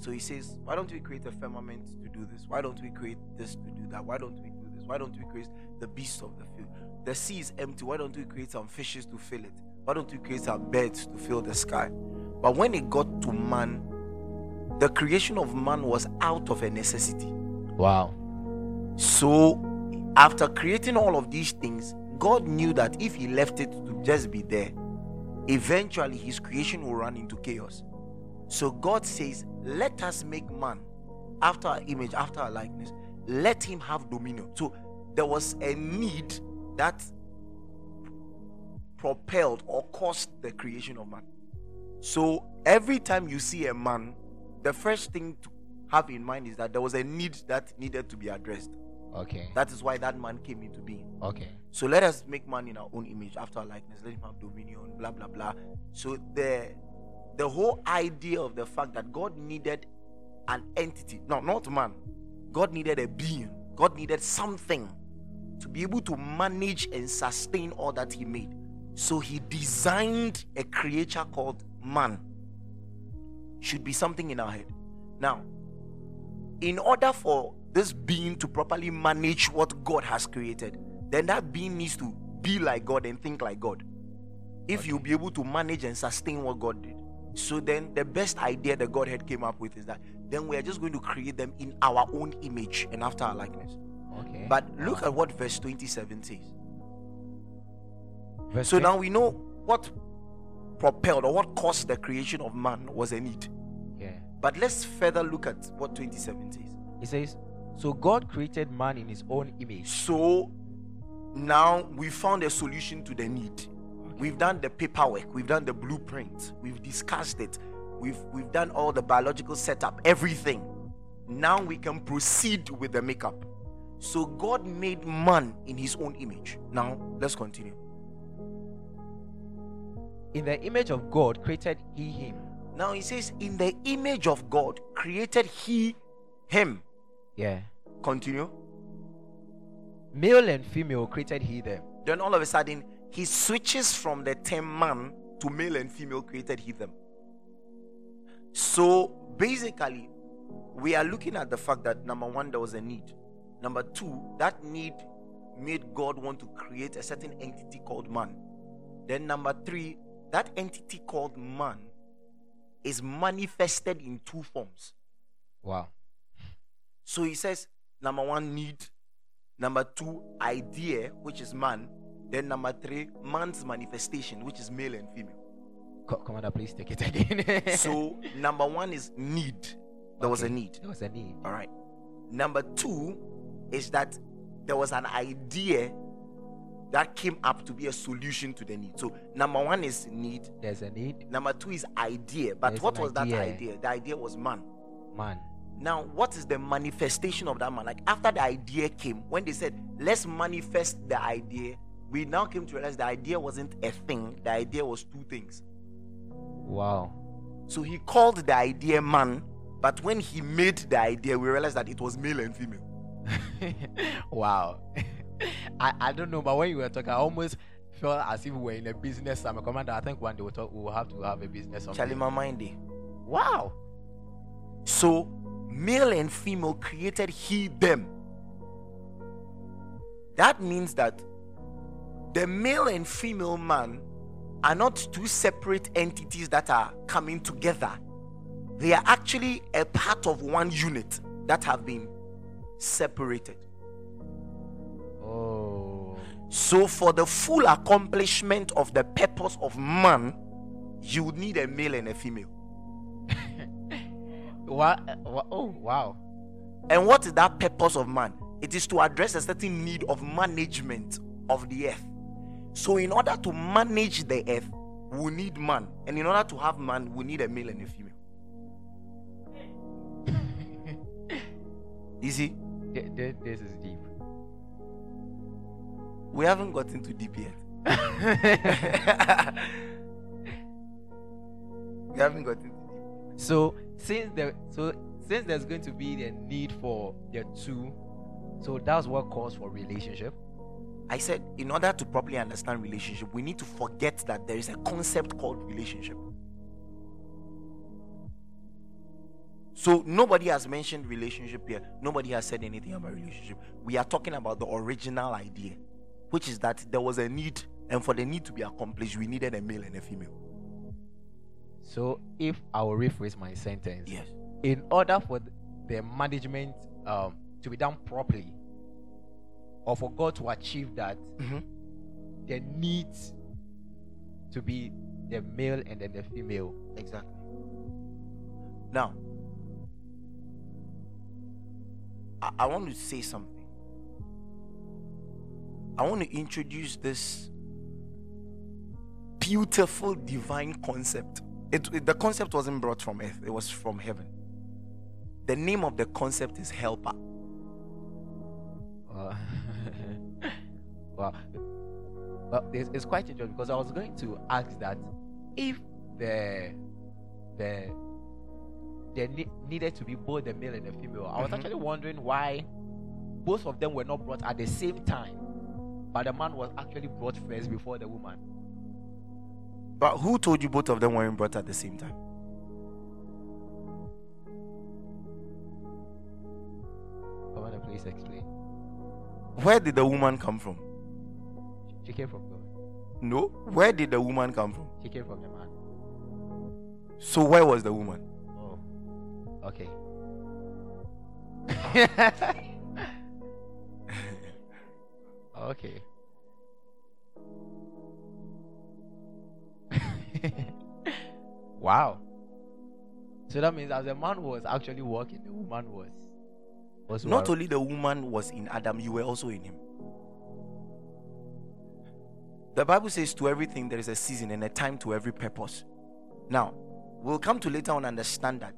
So he says, Why don't we create a firmament to do this? Why don't we create this to do that? Why don't we do this? Why don't we create the beasts of the field? The sea is empty. Why don't we create some fishes to fill it? Why don't we create some birds to fill the sky? But when it got to man, the creation of man was out of a necessity. Wow. So, after creating all of these things, God knew that if He left it to just be there, eventually His creation will run into chaos. So, God says, Let us make man after our image, after our likeness. Let him have dominion. So, there was a need that propelled or caused the creation of man. So, every time you see a man, the first thing to have in mind is that there was a need that needed to be addressed. Okay. That is why that man came into being. Okay. So let us make man in our own image, after our likeness. Let him have dominion, blah blah blah. So the the whole idea of the fact that God needed an entity, no, not man. God needed a being. God needed something to be able to manage and sustain all that He made. So He designed a creature called man. Should be something in our head. Now, in order for this being to properly manage what God has created, then that being needs to be like God and think like God. If you'll be able to manage and sustain what God did. So then the best idea that Godhead came up with is that then we are just going to create them in our own image and after our likeness. Okay. But look at what verse 27 says. Verse So 20 now we know what propelled or what caused the creation of man was a need. Yeah. But let's further look at what 27 says. It says, So God created man in his own image. So now we found a solution to the need. We've done the paperwork, we've done the blueprint, we've discussed it, we've we've done all the biological setup, everything. Now we can proceed with the makeup. So God made man in his own image. Now let's continue. In the image of God created he him. Now he says, In the image of God created he him. Yeah. Continue. Male and female created he them. Then all of a sudden, he switches from the term man to male and female created he them. So basically, we are looking at the fact that number one, there was a need. Number two, that need made God want to create a certain entity called man. Then number three, that entity called man is manifested in two forms. Wow. So he says, number one, need. Number two, idea, which is man. Then number three, man's manifestation, which is male and female. Co- Commander, please take it again. So number one is need. There was a need. There was a need. All right. Number two is that there was an idea that came up to be a solution to the need. So number one is need. There's a need. Number two is idea. But There's what was that idea. idea? The idea was man. Man. Now, what is the manifestation of that man? Like after the idea came, when they said, let's manifest the idea, we now came to realize the idea wasn't a thing, the idea was two things. Wow. So he called the idea man, but when he made the idea, we realized that it was male and female. wow. I, I don't know, but when you were talking, I almost felt as if we were in a business. I'm a commander. I think one day we'll, talk, we'll have to have a business. Charlie, someday. my mind. eh? Wow. So male and female created he them. That means that the male and female man are not two separate entities that are coming together. They are actually a part of one unit that have been separated. Oh. So, for the full accomplishment of the purpose of man, you would need a male and a female. What? Oh, wow. And what is that purpose of man? It is to address a certain need of management of the earth. So, in order to manage the earth, we need man. And in order to have man, we need a male and a female. Easy? see, Th- th- This is deep. we haven't gotten to deep yet. we haven't gotten deep. So since there, so since there's going to be the need for the two, so that's what calls for relationship. I said, in order to properly understand relationship, we need to forget that there is a concept called relationship. So nobody has mentioned relationship here. Nobody has said anything about relationship. We are talking about the original idea, which is that there was a need, and for the need to be accomplished, we needed a male and a female. So if I will rephrase my sentence, Yes. in order for the management um, to be done properly, or for God to achieve that, Mhm. there needs to be the male and then the female. Exactly. Now, I, I want to say something. I want to introduce this beautiful divine concept. It, it- the concept wasn't brought from earth, it was from heaven. The name of the concept is helper. Uh, well, well, it's, it's quite interesting because I was going to ask that if the the there ne- needed to be both the male and the female, I was Mhm. actually wondering why both of them were not brought at the same time, but the man was actually brought first before the woman. But who told you both of them weren't brought at the same time? Come on, please explain. Where did the woman come from? She came from God. No. Where did the woman come from? She came from the man. So where was the woman? Oh, okay. okay. wow. So that means as the man was actually walking, the woman was was Not only the woman was in Adam, you were also in him. The Bible says to everything there is a season and a time to every purpose. Now, we'll come to later on understand that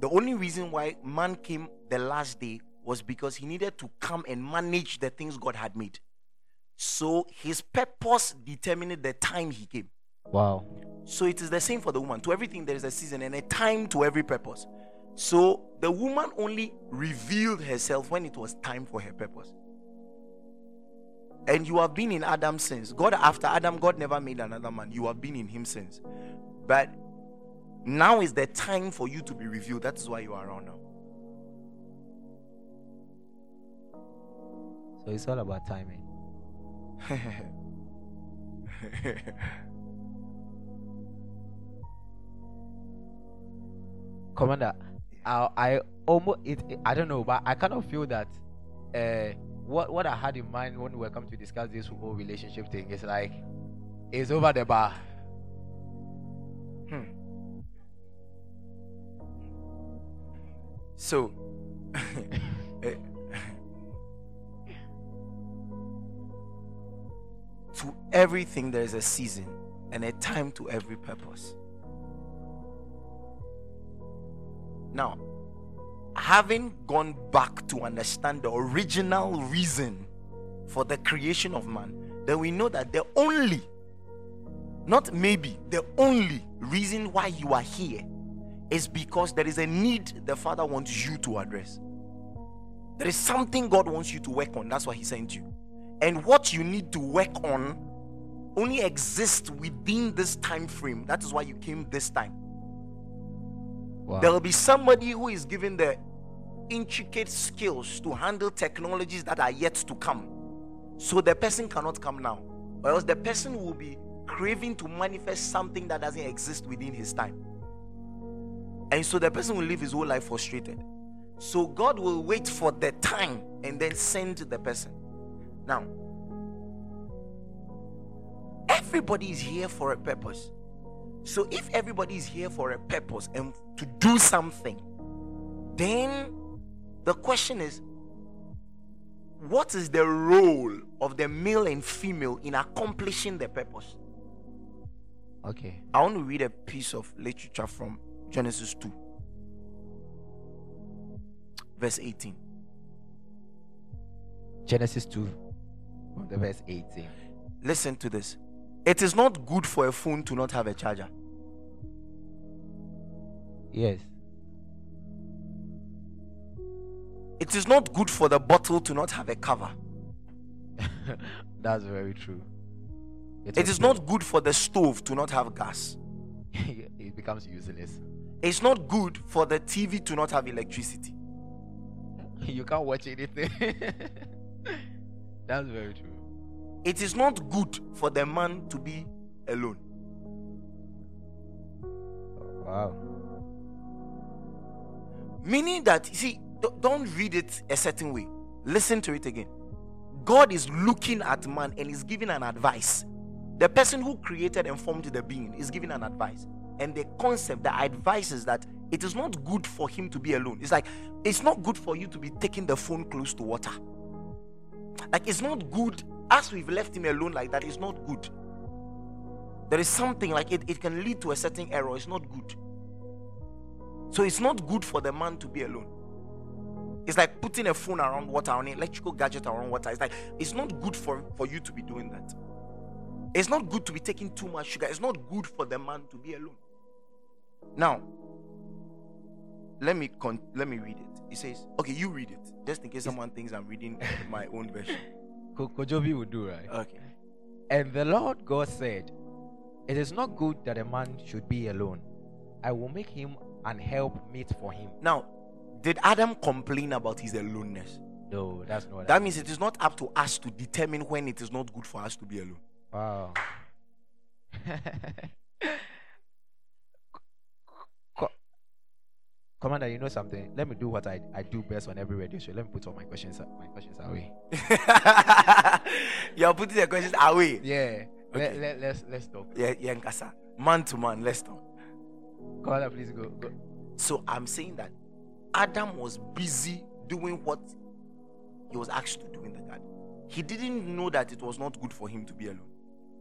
the only reason why man came the last day was because he needed to come and manage the things God had made. So his purpose determined the time he came. wow. So it is the same for the woman. To everything there is a season and a time to every purpose. So the woman only revealed herself when it was time for her purpose. And you have been in Adam since. God, after Adam, God never made another man. You have been in him since. But now is the time for you to be revealed. That is why you are around now. So it's all about timing. Commander, I, I almost it, I don't know, but I kind of feel that uh, what what I had in mind when we were coming to discuss this whole relationship thing is like it's over the bar. Hmm. So, eh, to everything there is a season and a time to every purpose. Now, having gone back to understand the original reason for the creation of man, then we know that the only not maybe the only reason why you are here is because there is a need the father wants you to address. There is something god wants you to work on. That's why he sent you. And what you need to work on only exists within this time frame. That is why you came this time Wow. there will be somebody who is given the intricate skills to handle technologies that are yet to come. So the person cannot come now or else the person will be craving to manifest something that doesn't exist within his time. And so the person will live his whole life frustrated. So god will wait for the time and then send the person. Now everybody is here for a purpose so if everybody is here for a purpose and to do something then the question is what is the role of the male and female in accomplishing the purpose okay. I want to read a piece of literature from Genesis 2, verse 18. Genesis 2, from the verse 18. Listen to this. It is not good for a phone to not have a charger. Yes. It is not good for the bottle to not have a cover. That's very true. It is not good for the stove to not have gas. it becomes useless. it's not good for the TV to not have electricity. you can't watch anything. That's very true. It is not good for the man to be alone. Wow. Meaning that, see, do- don't read it a certain way. Listen to it again. God is looking at man and is giving an advice. The person who created and formed the being is giving an advice. And the concept, the advice is that it is not good for him to be alone. It's like, it's not good for you to be taking the phone close to water. Like, it's not good as we've left him alone like that. It's not good. There is something like it, it can lead to a certain error. It's not good. So it's not good for the man to be alone. It's like putting a phone around water, an electrical gadget around water. It's like it's not good for, for you to be doing that. It's not good to be taking too much sugar. It's not good for the man to be alone. Now, let me con- let me read it. It says, okay, you read it, just in case someone thinks I'm reading my own version. Ko- Kojobi would do, right? Okay. And the Lord God said, It is not good that a man should be alone. I will make him an help meet for him. Now, did Adam complain about his aloneness? No, that's not That means it is not up to us to determine when it is not good for us to be alone. Wow. Co- Commander, you know something? Let me do what I, I do best on every radio show. Let me put all my questions uh, my questions away. You're putting the questions away. Yeah. Okay. Let, let, let's let's talk. Yeah, yeah, Nkasa. Man to man, let's talk. Commander, please go. go. So I'm saying that Adam was busy doing what he was asked to do in the garden. He didn't know that it was not good for him to be alone.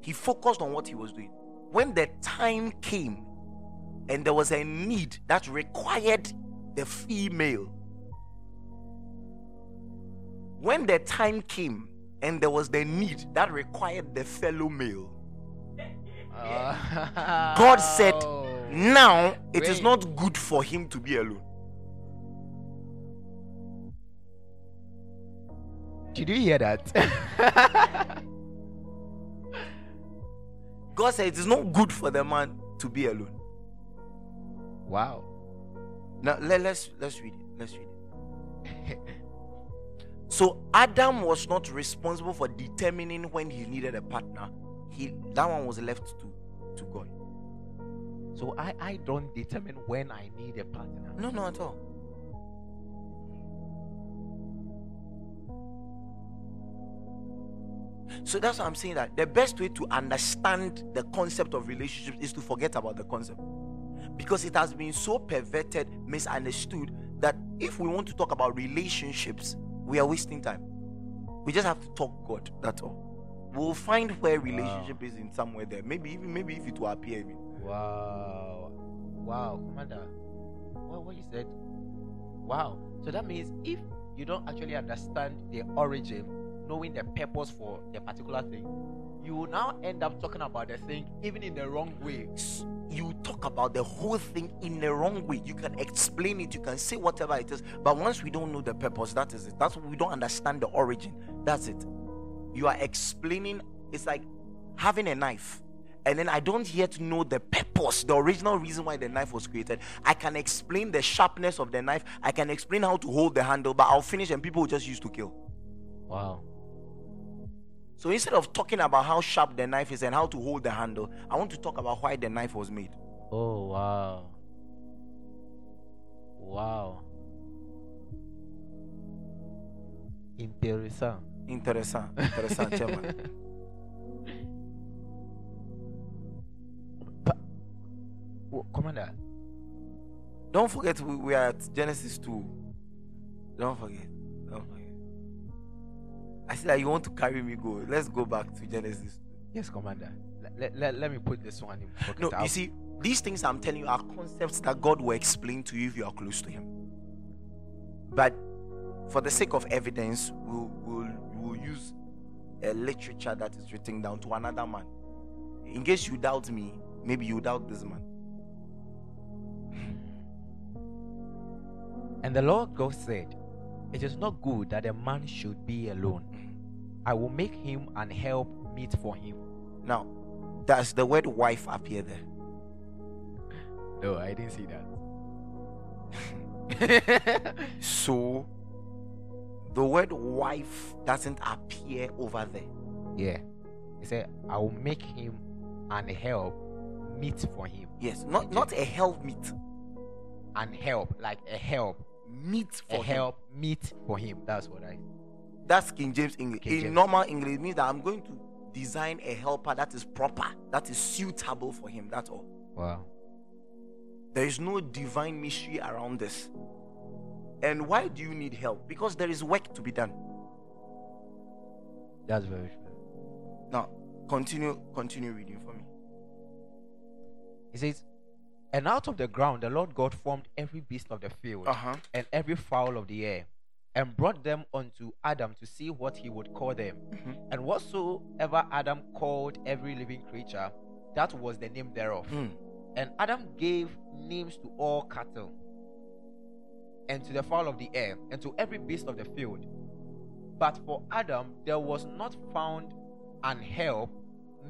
He focused on what he was doing. When the time came and there was a need that required the female, when the time came and there was the need that required the fellow male, God said. Now it is Wait. not good for him to be alone. Did you hear that? God said it is not good for the man to be alone. wow. Now let, let's let's read it. Let's read it. so Adam was not responsible for determining when he needed a partner. He that one was left to to God. So I, I don't determine when I need a partner. No, no at all. So that's what I'm saying that the best way to understand the concept of relationship is to forget about the concept. Because it has been so perverted, misunderstood that if we want to talk about relationships, we are wasting time. We just have to talk God, that's all. We'll find where relationship is in somewhere there. Maybe even maybe if it will appear even. Wow. Wow, Commander. What, what you said? Wow. So that means if you don't actually understand the origin, knowing the purpose for the particular thing, you will now end up talking about the thing even in the wrong way. you talk about the whole thing in the wrong way. You can explain it, you can say whatever it is, but once we don't know the purpose, that is it. That's we don't understand the origin. That's it. You are explaining, it's like having a knife, and then I don't yet know the purpose, the original reason why the knife was created. I can explain the sharpness of the knife, I can explain how to hold the handle, but I'll finish and people will just use to kill. Wow. So instead of talking about how sharp the knife is and how to hold the handle, I want to talk about why the knife was made. Oh, wow. Wow. Interessant. Interessant, interessant, oh, Commander, Don't forget we, we are at Genesis 2. Don't forget. Don't forget. I see that you want to carry me go. Let's go back to Genesis. 2. yes, Commander. Let, let, let, me put this one in pocket. No, I'll- you see, these things I'm telling you are concepts that God will explain to you if you are close to Him. But for the sake of evidence, we'll, we'll, we'll use a literature that is written down to another man. In case you doubt me, maybe you doubt this man. And the Lord God said, It is not good that a man should be alone. I will make him an help meet for him. Now, does the word wife appear there? No, I didn't see that. So the word wife doesn't appear over there. yeah. He said, I will make him an help meet for him. Yes, not not a help meet. An help, like a help. Meet A for him. help meet for him. That's what I That's King James English. King In James. normal English, means that I'm going to design a helper that is proper, that is suitable for him. That's all. Wow. There is no divine mystery around this. And why do you need help? Because there is work to be done. That's very true. Now, continue, continue reading for me. He says, And out of the ground the Lord God formed every beast of the field Uh huh. and every fowl of the air, and brought them unto Adam to see what he would call them. Mhm. And whatsoever Adam called every living creature, that was the name thereof. Hmm. And Adam gave names to all cattle, and to the fowl of the air, and to every beast of the field. But for Adam there was not found an help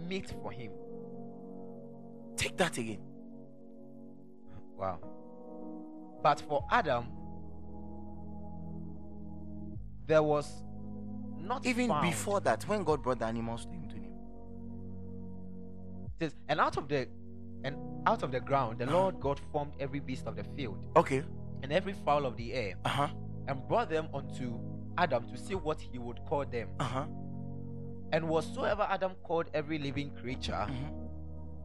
meet for him. Take that again. Wow. But for Adam, there was not Even found- before that, when God brought the animals to him, to him. It says, and out of the and out of the ground the Lord God formed every beast of the field Okay. and every fowl of the air Uh huh. and brought them unto Adam to see what he would call them. Uh huh. And whatsoever Adam called every living creature, Mhm.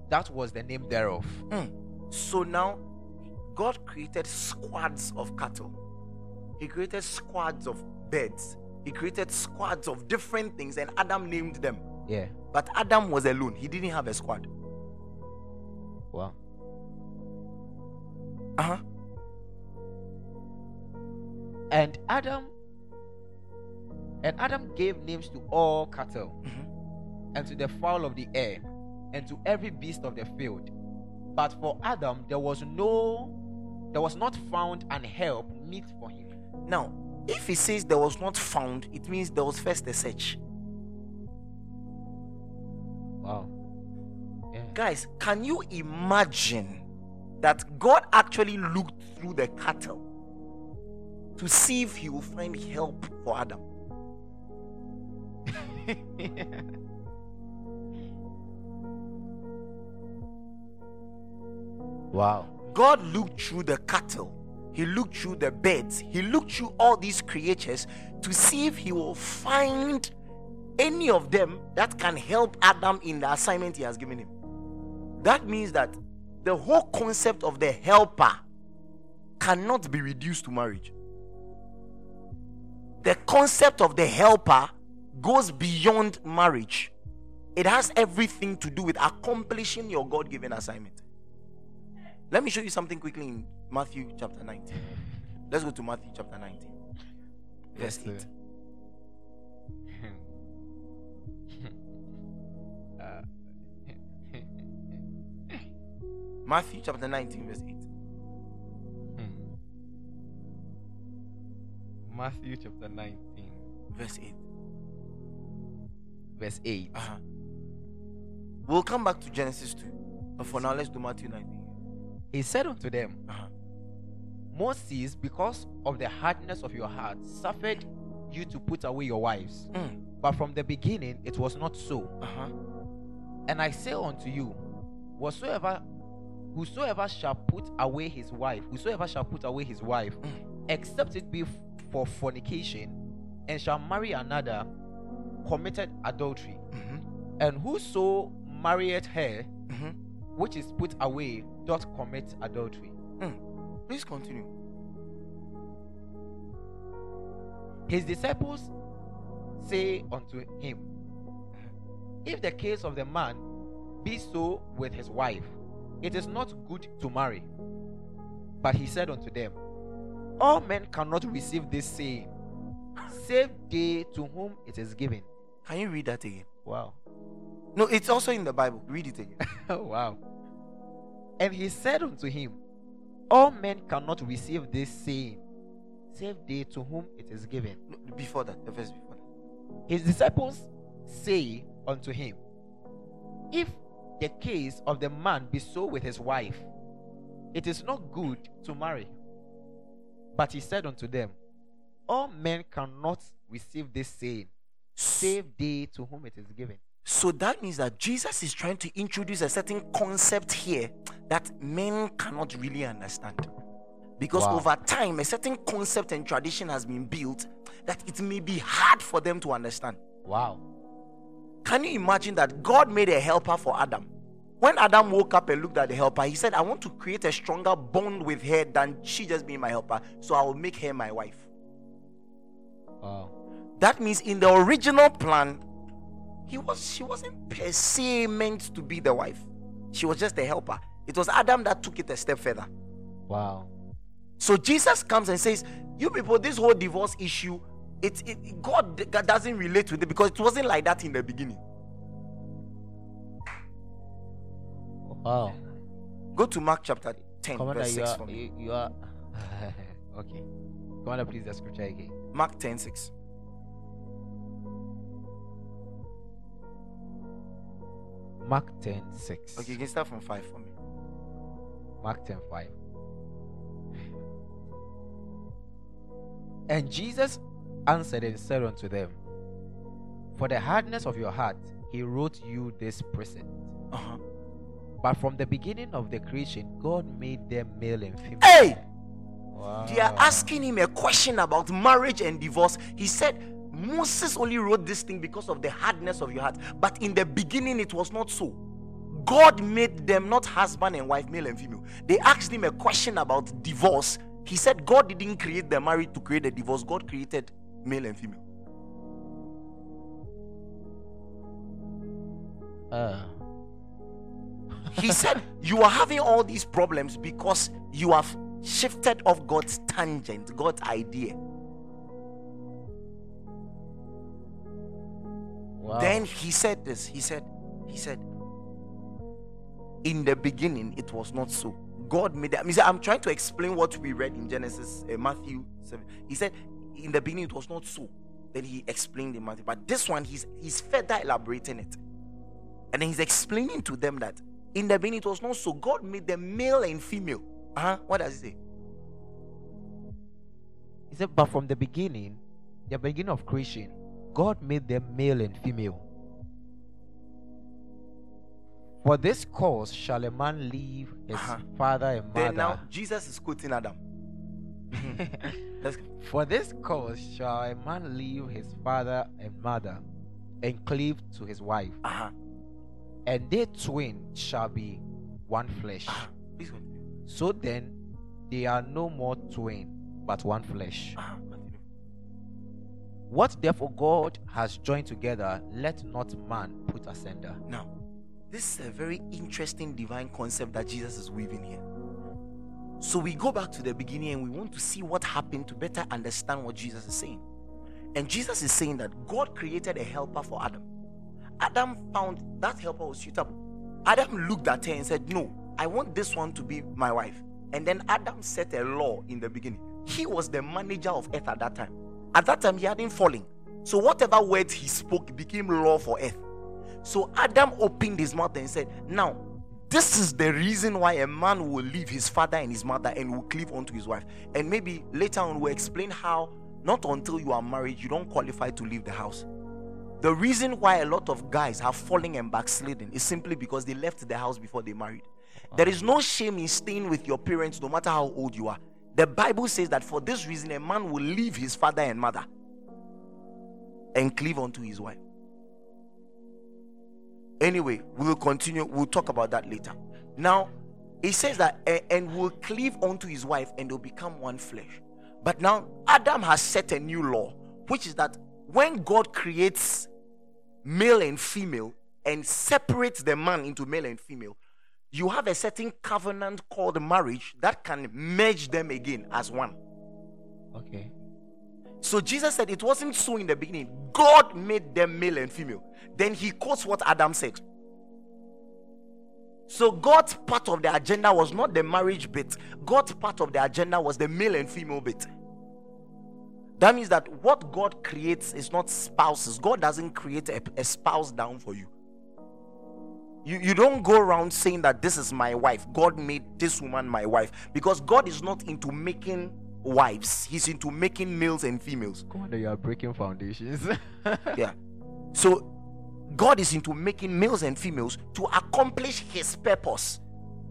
that was the name thereof. Mm. So now, God created squads of cattle. He created squads of birds. He created squads of different things, and Adam named them. Yeah. But Adam was alone. He didn't have a squad. Wow. Uh huh. And Adam and Adam gave names to all cattle Mhm. and to the fowl of the air and to every beast of the field. But for Adam there was no there was not found an help meet for him. Now, if he says there was not found, it means there was first a search. Wow. Yeah. Guys, can you imagine that God actually looked through the cattle to see if he will find help for Adam? wow. God looked through the cattle, He looked through the birds, He looked through all these creatures to see if He will find any of them that can help Adam in the assignment He has given him. That means that the whole concept of the helper cannot be reduced to marriage. The concept of the helper goes beyond marriage. It has everything to do with accomplishing your God given assignment. Let me show you something quickly in Matthew chapter 19. Let's go to Matthew chapter 19, verse Yes, 8. Uh, Matthew chapter 19, verse 8. hmm. Matthew chapter 19, Verse 8. verse 8. Uh-huh. We'll come back to Genesis 2. But for now, let's do Matthew 19. He said unto them, Uh-huh. Moses, because of the hardness of your heart, suffered you to put away your wives. Mm. But from the beginning it was not so. Uh-huh. And I say unto you, whatsoever whosoever shall put away his wife, whosoever shall put away his wife, Mm. except it be for fornication, and shall marry another, committed adultery. Mhm. And whoso marrieth her, Mhm. Which is put away, doth commit adultery. Mm. Please continue. His disciples say unto him, If the case of the man be so with his wife, it is not good to marry. But he said unto them, All men cannot receive this saying, save they to whom it is given. Can you read that again? Wow. No, it's also in the Bible. Read it again. oh, wow. And he said unto him, All men cannot receive this saying, save they to whom it is given. No, before that, the verse before that. His disciples say unto him, If the case of the man be so with his wife, it is not good to marry. But he said unto them, All men cannot receive this saying, save they to whom it is given. So that means that Jesus is trying to introduce a certain concept here that men cannot really understand. Because Wow. over time, a certain concept and tradition has been built that it may be hard for them to understand. Wow. Can you imagine that God made a helper for Adam? When Adam woke up and looked at the helper, he said, I want to create a stronger bond with her than she just being my helper, so I will make her my wife. Wow. That means in the original plan, he was she wasn't per se meant to be the wife. She was just a helper. It was Adam that took it a step further. Wow. So Jesus comes and says, "You people, this whole divorce issue, it, it God d- doesn't relate with it because it wasn't like that in the beginning." Wow. Go to Mark chapter 10, Commander, verse you 6 are, for me. you, you are okay. Commander, please the scripture again. Mark 10, 6. Mark 10 6. Okay, you can start from 5 for me. Mark 10 5. And Jesus answered and said unto them, For the hardness of your heart, he wrote you this precept. Uh-huh. But from the beginning of the creation, God made them male and female. Hey! Wow. They are asking him a question about marriage and divorce. He said, Moses only wrote this thing because of the hardness of your heart. But in the beginning, it was not so. God made them not husband and wife, male and female. They asked him a question about divorce. He said, God didn't create the marriage to create the divorce, God created male and female. Uh, He said, You are having all these problems because you have shifted off God's tangent, God's idea. Wow. Then he said this. He said, He said, In the beginning, it was not so. God made that. I mean, I'm trying to explain what we read in Genesis, uh, Matthew 7. He said, In the beginning, it was not so. Then he explained in Matthew. But this one, he's he's further elaborating it. And then he's explaining to them that in the beginning, it was not so. God made them male and female. Uh-huh. What does he say? He said, But from the beginning, the beginning of creation, God made them male and female. For this cause shall a man leave his Uh-huh. father and mother. Then now, Jesus is quoting Adam. For this cause shall a man leave his father and mother and cleave to his wife, Uh-huh. and they twain shall be one flesh. Uh-huh. So then they are no more twain, but one flesh. What therefore God has joined together, let not man put asunder. Now, this is a very interesting divine concept that Jesus is weaving here. So we go back to the beginning and we want to see what happened to better understand what Jesus is saying. And Jesus is saying that God created a helper for Adam. Adam found that helper was suitable. Adam looked at her and said, No, I want this one to be my wife. And then Adam set a law in the beginning. He was the manager of earth at that time. At that time, he hadn't fallen. So whatever words he spoke became law for earth. So Adam opened his mouth and said, Now, this is the reason why a man will leave his father and his mother and will cleave unto his wife. And maybe later on we'll explain how not until you are married you don't qualify to leave the house. The reason why a lot of guys have fallen and backslidden is simply because they left the house before they married. There is no shame in staying with your parents no matter how old you are. The Bible says that for this reason a man will leave his father and mother and cleave unto his wife. Anyway, we will continue. We'll talk about that later. Now, it says that and will cleave unto his wife and they'll become one flesh. But now Adam has set a new law, which is that when God creates male and female and separates the man into male and female, you have a certain covenant called marriage that can merge them again as one. Okay. So Jesus said it wasn't so in the beginning. God made them male and female. Then he quotes what Adam said. So God's part of the agenda was not the marriage bit. God's part of the agenda was the male and female bit. That means that what God creates is not spouses. God doesn't create a, a spouse down for you. You, you don't go around saying that this is my wife. God made this woman my wife. Because God is not into making wives. He's into making males and females. Commander, you are breaking foundations. Yeah. So God is into making males and females to accomplish his purpose.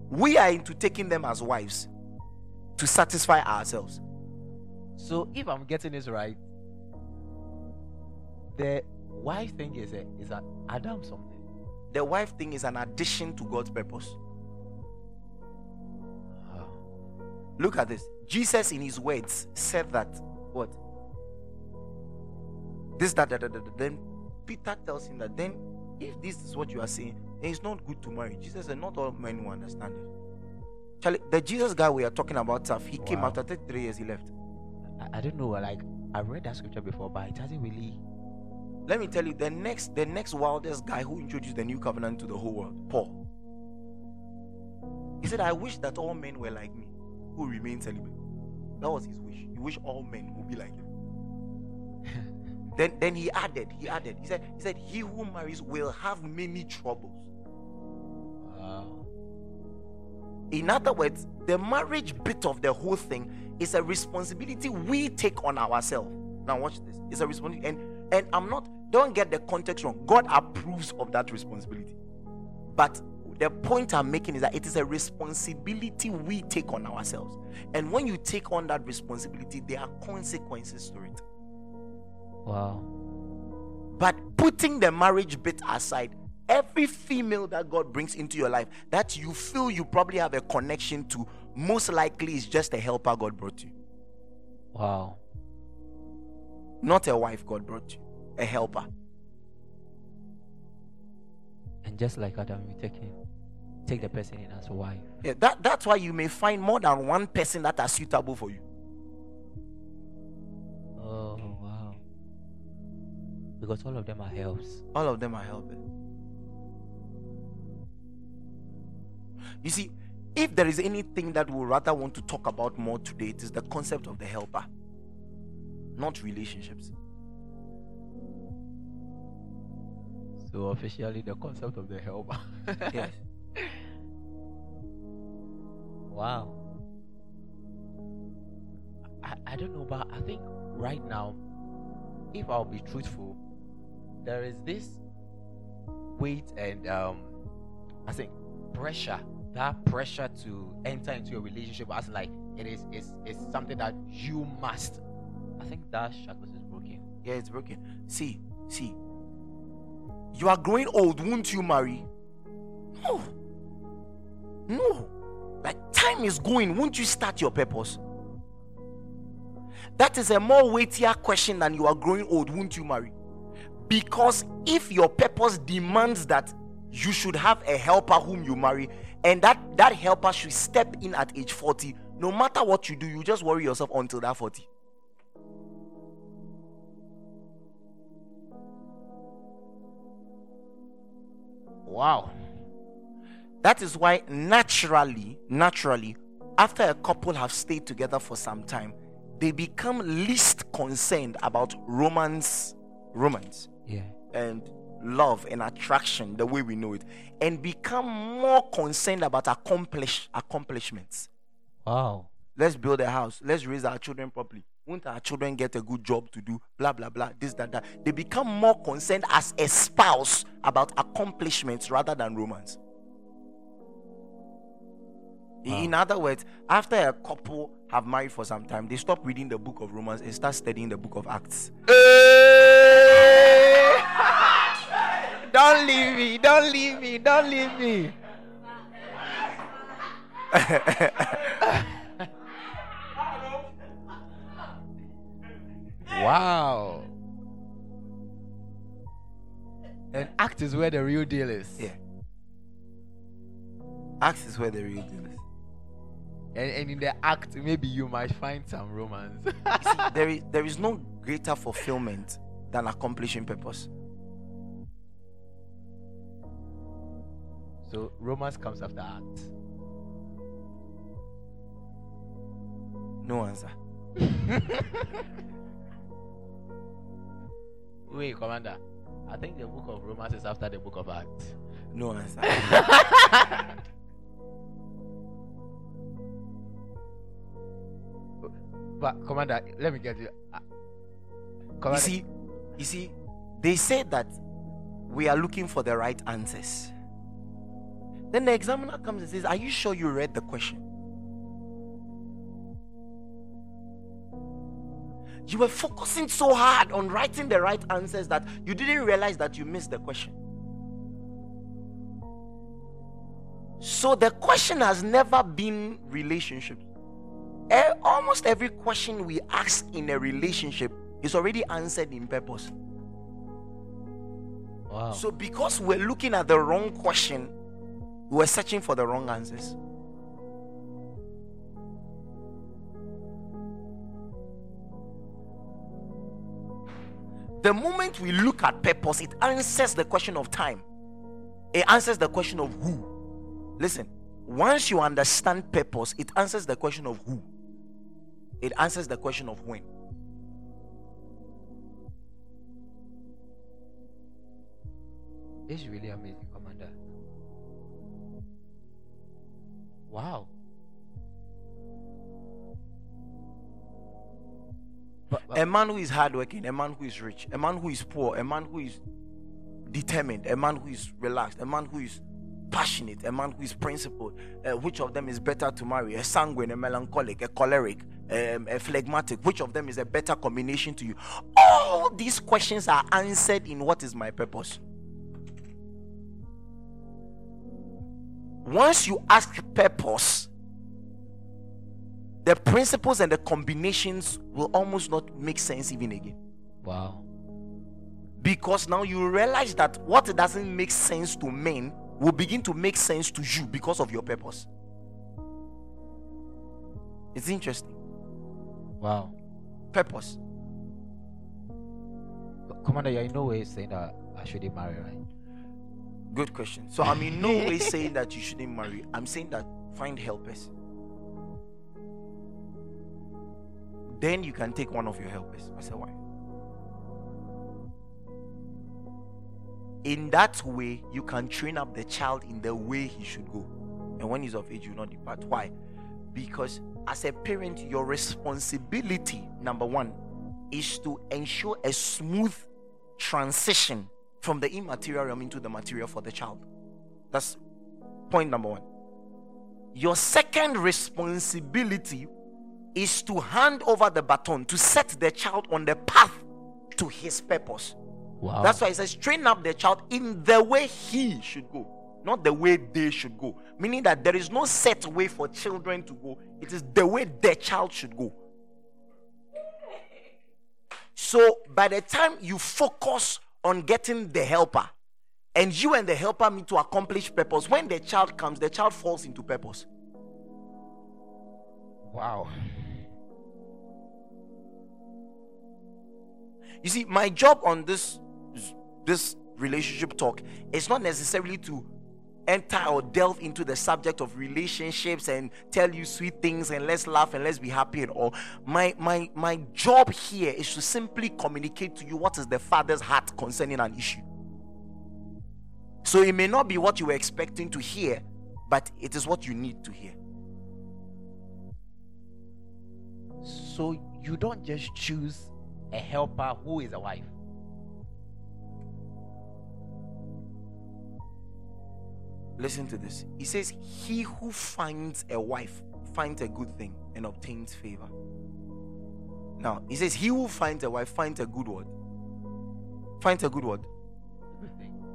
We are into taking them as wives to satisfy ourselves. so if I'm getting this right, the wife thing is a is a Adam something. The wife thing is an addition to God's purpose. Look at this. Jesus, in his words, said that what? This, that, that, that, that. Then Peter tells him that then, if this is what you are saying, then it's not good to marry. Jesus said, Not all men will understand it. Charlie, the Jesus guy we are talking about, Taf, he came after 33 years, he left. I, I don't know, like I read that scripture before, but it hasn't really Let me tell you, the next, the next wildest guy who introduced the new covenant to the whole world, Paul. He said, I wish that all men were like me, who remain celibate. That was his wish. He wished all men would be like him. then then he added, he added, he said, he said, He who marries will have many troubles. Wow. In other words, the marriage bit of the whole thing is a responsibility we take on ourselves. Now watch this. It's a responsibility, and and I'm not. Don't get the context wrong. God approves of that responsibility, but the point I'm making is that it is a responsibility we take on ourselves. And when you take on that responsibility, there are consequences to it. Wow. But putting the marriage bit aside, every female that God brings into your life that you feel you probably have a connection to, most likely is just a helper God brought you. Wow. Not a wife God brought you, a helper. And just like Adam, you take him, take the person in as a wife. Yeah, that, that's why you may find more than one person that are suitable for you. Oh wow. Because all of them are helps. All of them are helpers. You see, if there is anything that we rather want to talk about more today, it is the concept of the helper, not relationships. So officially the concept of the helper. Yes. Wow. I, I don't know, but I think right now, if I'll be truthful, there is this weight and um I think pressure. That pressure to enter into a relationship as like it is is is something that you must. I think that shackles is broken. Yeah, it's broken. See, see. You are growing old, won't you marry? No. No. Like time is going, won't you start your purpose? That is a more weightier question than you are growing old, won't you marry? Because if your purpose demands that you should have a helper whom you marry, and that that helper should step in at age 40, no matter what you do, you just worry yourself until that 40. Wow. That is why naturally, naturally, after a couple have stayed together for some time, they become least concerned about romance, romance Yeah. and love and attraction the way we know it, and become more concerned about accomplish accomplishments. Wow. Let's build a house. Let's raise our children properly. Won't our children get a good job to do? Blah blah blah. This that that. They become more concerned as a spouse about accomplishments rather than romance. In other words, after a couple have married for some time, they stop reading the book of Romans and start studying the book of Acts. Eh! don't leave me. Don't leave me. Don't leave me. wow. And act is where the real deal is. Yeah. Acts is where the real deal is. And, and in the act, maybe you might find some romance. See, there is there is no greater fulfillment than accomplishing purpose. so romance comes after act. No answer. Wait, Commander. I think the book of Romans is after the book of Acts. No answer. But Commander, let me get you. Uh, You see, you see, they say that we are looking for the right answers. Then the examiner comes and says, Are you sure you read the question? You were focusing so hard on writing the right answers that you didn't realize that you missed the question. So the question has never been relationships. Eh, almost every question we ask in a relationship is already answered in purpose. wow. So because we're looking at the wrong question, we're searching for the wrong answers. The moment we look at purpose, it answers the question of time. It answers the question of who. Listen, once you understand purpose, it answers the question of who. It answers the question of when. Is really amazing, Commander. Wow. But, but- a man who is hardworking, a man who is rich, a man who is poor, a man who is determined, a man who is relaxed, a man who is passionate, a man who is principled. Uh, which of them is better to marry? A sanguine, a melancholic, a choleric, um, a phlegmatic. Which of them is a better combination to you? All these questions are answered in what is my purpose. Once you ask purpose, the principles and the combinations will almost not make sense even again. wow. Because now you realize that what doesn't make sense to men will begin to make sense to you because of your purpose. It's interesting. Wow. Purpose. Commander, you're in no way saying that I shouldn't marry, right? Good question. So I'm in no way saying that you shouldn't marry. I'm saying that find helpers. Then you can take one of your helpers I said, Why? In that way, you can train up the child in the way he should go. And when he's of age, you will not depart. Why? Because as a parent, your responsibility, number one, is to ensure a smooth transition from the immaterial realm into the material for the child. That's point number one. Your second responsibility is to hand over the baton to set the child on the path to his purpose. Wow. That's why it says train up the child in the way he should go, not the way they should go. Meaning that there is no set way for children to go, it is the way the child should go. So by the time you focus on getting the helper, and you and the helper meet to accomplish purpose, when the child comes, the child falls into purpose. wow. You see, my job on this this relationship talk is not necessarily to enter or delve into the subject of relationships and tell you sweet things and let's laugh and let's be happy and all. My my my job here is to simply communicate to you what is the father's heart concerning an issue. So it may not be what you were expecting to hear, but it is what you need to hear. So you don't just choose a helper who is a wife. Listen to this. He says, He who finds a wife finds a good thing and obtains favor. Now, he says, He who finds a wife finds a good word. Finds a good word.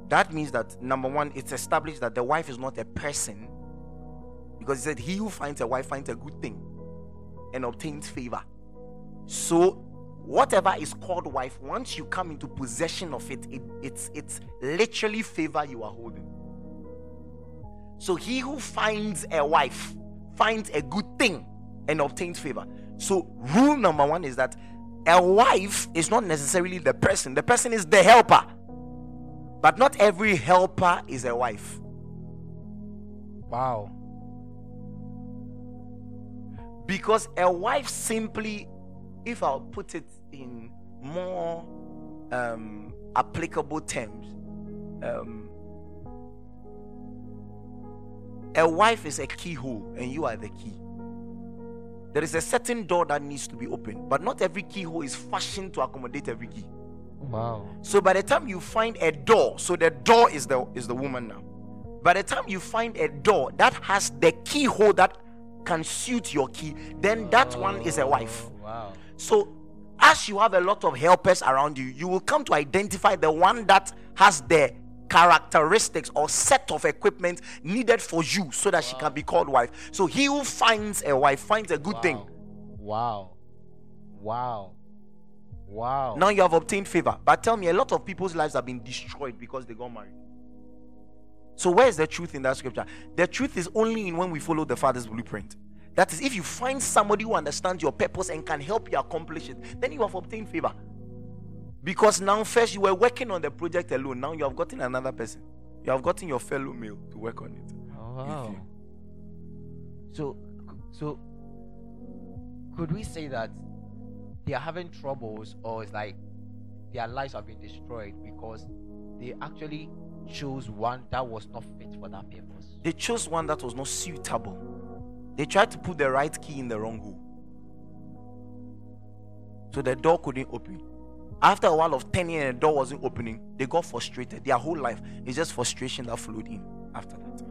That means that number one, it's established that the wife is not a person. Because he said, He who finds a wife finds a good thing and obtains favor. So, whatever is called wife, once you come into possession of it, it it's it's literally favor you are holding. So he who finds a wife finds a good thing and obtains favor. So rule number one is that a wife is not necessarily the person, the person is the helper. But not every helper is a wife. Wow. Because a wife simply, if I'll put it in more um, applicable terms, um, a wife is a keyhole and you are the key. There is a certain door that needs to be opened, but not every keyhole is fashioned to accommodate every key. Wow. So by the time you find a door, so the door is the is the woman now. By the time you find a door that has the keyhole that can suit your key, then that one is a wife. Wow. So as you have a lot of helpers around you, you will come to identify the one that has the characteristics or set of equipment needed for you so that she can be called wife. So he who finds a wife finds a good thing. Wow. Wow. Wow. Now you have obtained favor. But tell me, a lot of people's lives have been destroyed because they got married. So where is the truth in that scripture? The truth is only in when we follow the Father's blueprint. That is, if you find somebody who understands your purpose and can help you accomplish it, then you have obtained favor. Because now, first you were working on the project alone. Now you have gotten another person. You have gotten your fellow male to work on it. Oh, wow. So, so could we say that they are having troubles, or it's like their lives have been destroyed because they actually chose one that was not fit for that purpose? They chose one that was not suitable. They tried to put the right key in the wrong hole. So the door couldn't open. After a while of 10 years, the door wasn't opening. They got frustrated. Their whole life is just frustration that flowed in after that.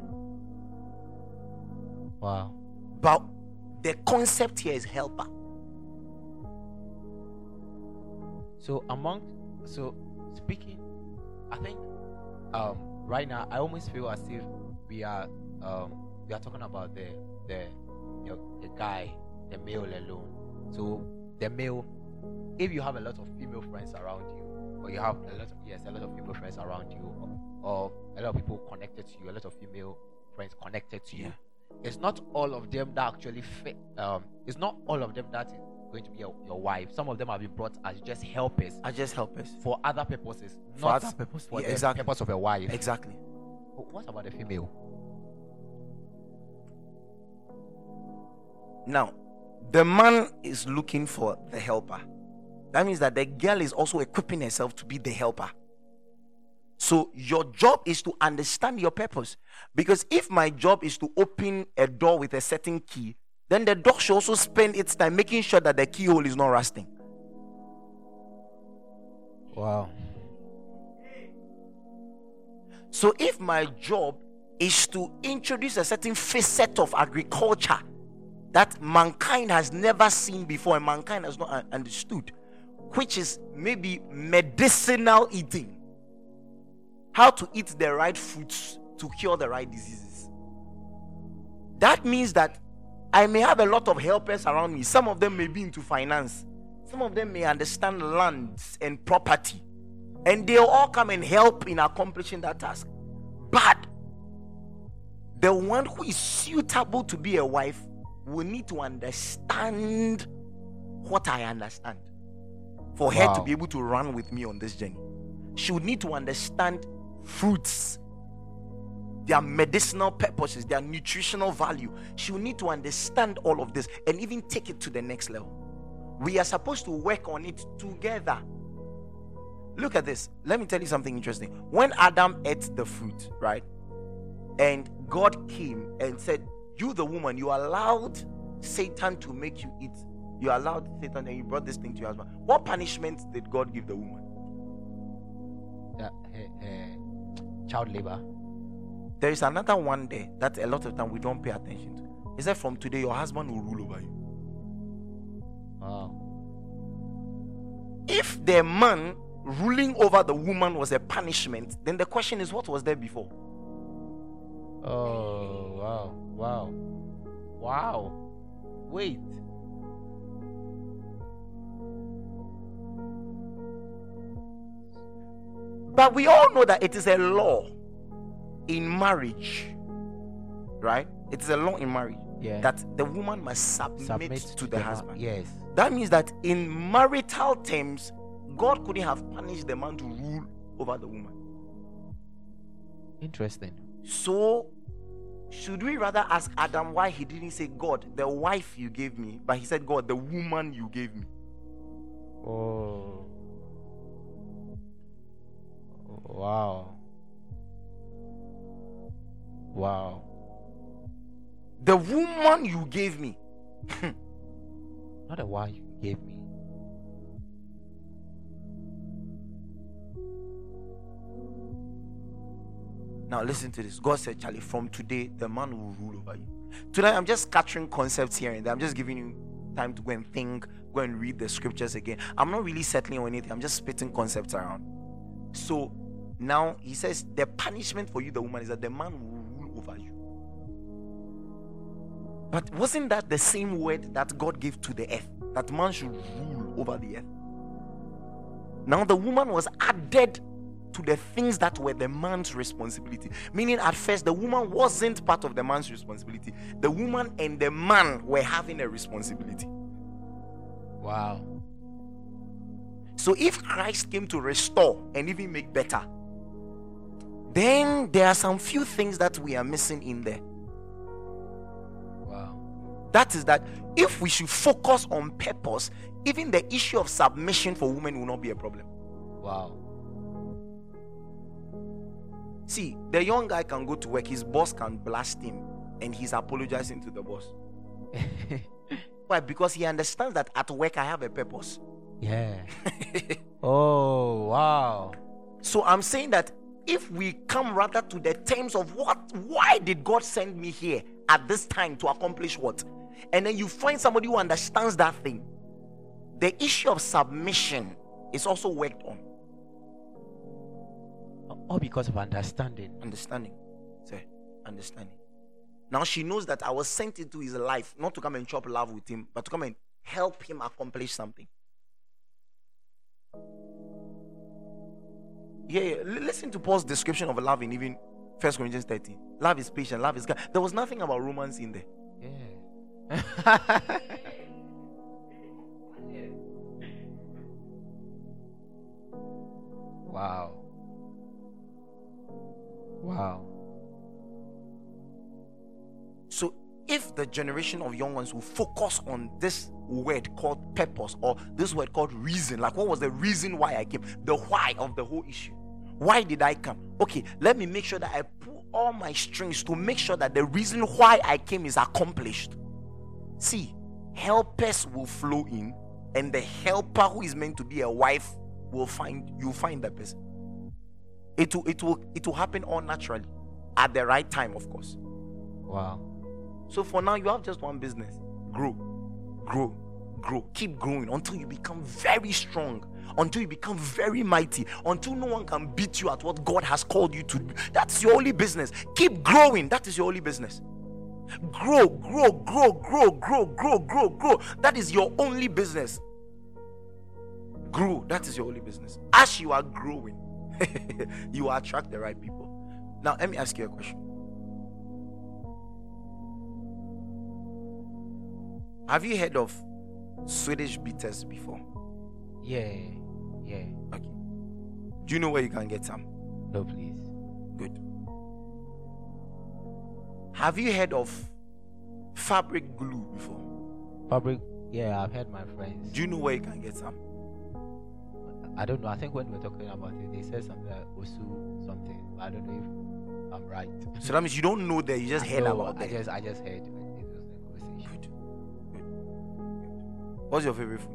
Wow. But the concept here is helper. So among so speaking, I think um right now I almost feel as if we are um we are talking about the the the, the guy, the male alone. So the male if you have a lot of female friends around you, or you have a lot of yes, a lot of female friends around you, or, or a lot of people connected to you, a lot of female friends connected to you. Yeah. It's not all of them that actually fit. Um, it's not all of them that is going to be your, your wife. Some of them have been brought as just helpers As just helpers for other purposes, For not other purposes. for Yeah, the exactly. purpose of a wife. Exactly. But what about the female? Now, the man is looking for the helper. That means that the girl is also equipping herself to be the helper. So, your job is to understand your purpose. Because if my job is to open a door with a certain key, then the door should also spend its time making sure that the keyhole is not rusting. Wow. So, if my job is to introduce a certain facet of agriculture that mankind has never seen before and mankind has not understood, which is maybe medicinal eating, how to eat the right foods to cure the right diseases. That means that I may have a lot of helpers around me. Some of them may be into finance, some of them may understand lands and property, and they'll all come and help in accomplishing that task. But the one who is suitable to be a wife will need to understand what I understand for her to be able to run with me on this journey. She would need to understand fruits, their medicinal purposes, their nutritional value. She will need to understand all of this and even take it to the next level. We are supposed to work on it together. Look at this. Let me tell you something interesting. When Adam ate the fruit, right? And God came and said, You, the woman, you allowed Satan to make you eat. You allowed Satan and you brought this thing to your husband. What punishment did God give the woman? Uh, uh, uh, child labor. There is another one there that a lot of time we don't pay attention to. He said, From today, your husband will rule over you. Wow. If the man ruling over the woman was a punishment, then the question is, what was there before? Oh wow. Wow. Wow. Wait. But we all know that it is a law in marriage, right? It is a law in marriage Yeah. that the woman must submit, Submit to the ma- husband. Yes. That means that in marital terms, God couldn't have punished the man to rule over the woman. Interesting. So, should we rather ask Adam why he didn't say, God, the wife you gave me, but he said, God, the woman you gave me? Oh. Wow. Wow. The woman you gave me. not the wife you gave me. Now listen to this. God said, Charlie, from today, the man will rule over you. Tonight, I'm just capturing concepts here and there. I'm just giving you time to go and think, go and read the scriptures again. I'm not really settling on anything. I'm just spitting concepts around. So now he says the punishment for you, the woman, is that the man will rule over you. But wasn't that the same word that God gave to the earth? That man should rule over the earth. Now the woman was added to the things that were the man's responsibility. Meaning, at first, the woman wasn't part of the man's responsibility. The woman and the man were having a responsibility. Wow. So, if Christ came to restore and even make better, then there are some few things that we are missing in there. Wow. That is that if we should focus on purpose, even the issue of submission for women will not be a problem. Wow. See, the young guy can go to work, his boss can blast him, and he's apologizing to the boss. Why? Because he understands that at work I have a purpose. yeah. Oh, wow. So I'm saying that if we come rather to the terms of what, why did God send me here at this time to accomplish what? And then you find somebody who understands that thing, the issue of submission is also worked on. All because of understanding. Understanding. Say, understanding. Now she knows that I was sent into his life not to come and chop love with him, but to come and help him accomplish something. Yeah, yeah. Listen to Paul's description of love in even First Corinthians 13. Love is patient, love is God. There was nothing about romance in there. Yeah. wow. Wow. So if the generation of young ones will focus on this word called purpose or this word called reason, like what was the reason why I came, the why of the whole issue. Why did I come? Okay, let me make sure that I pull all my strings to make sure that the reason why I came is accomplished. See, helpers will flow in, and the helper who is meant to be a wife will find you find that person. It will it will it will happen all naturally at the right time, of course. Wow. So for now, you have just one business grow, grow, grow. Keep growing until you become very strong, until you become very mighty, until no one can beat you at what God has called you to do. That's your only business. Keep growing. That is your only business. Grow, grow, grow, grow, grow, grow, grow, grow. That is your only business. Grow. That is your only business. As you are growing, you attract the right people. Now, let me ask you a question. Have you heard of Swedish bitters before? Yeah. Yeah. Okay. Do you know where you can get some? No, please. Good. Have you heard of fabric glue before? Fabric. Yeah, I've heard my friends. Do you know where you can get some? I don't know. I think when we were talking about it, they said something like Osu something. I don't know if I'm right. So that means you don't know that you just heard No, about I just I just heard it was a conversation. Good. Good. Good. What's your favorite food?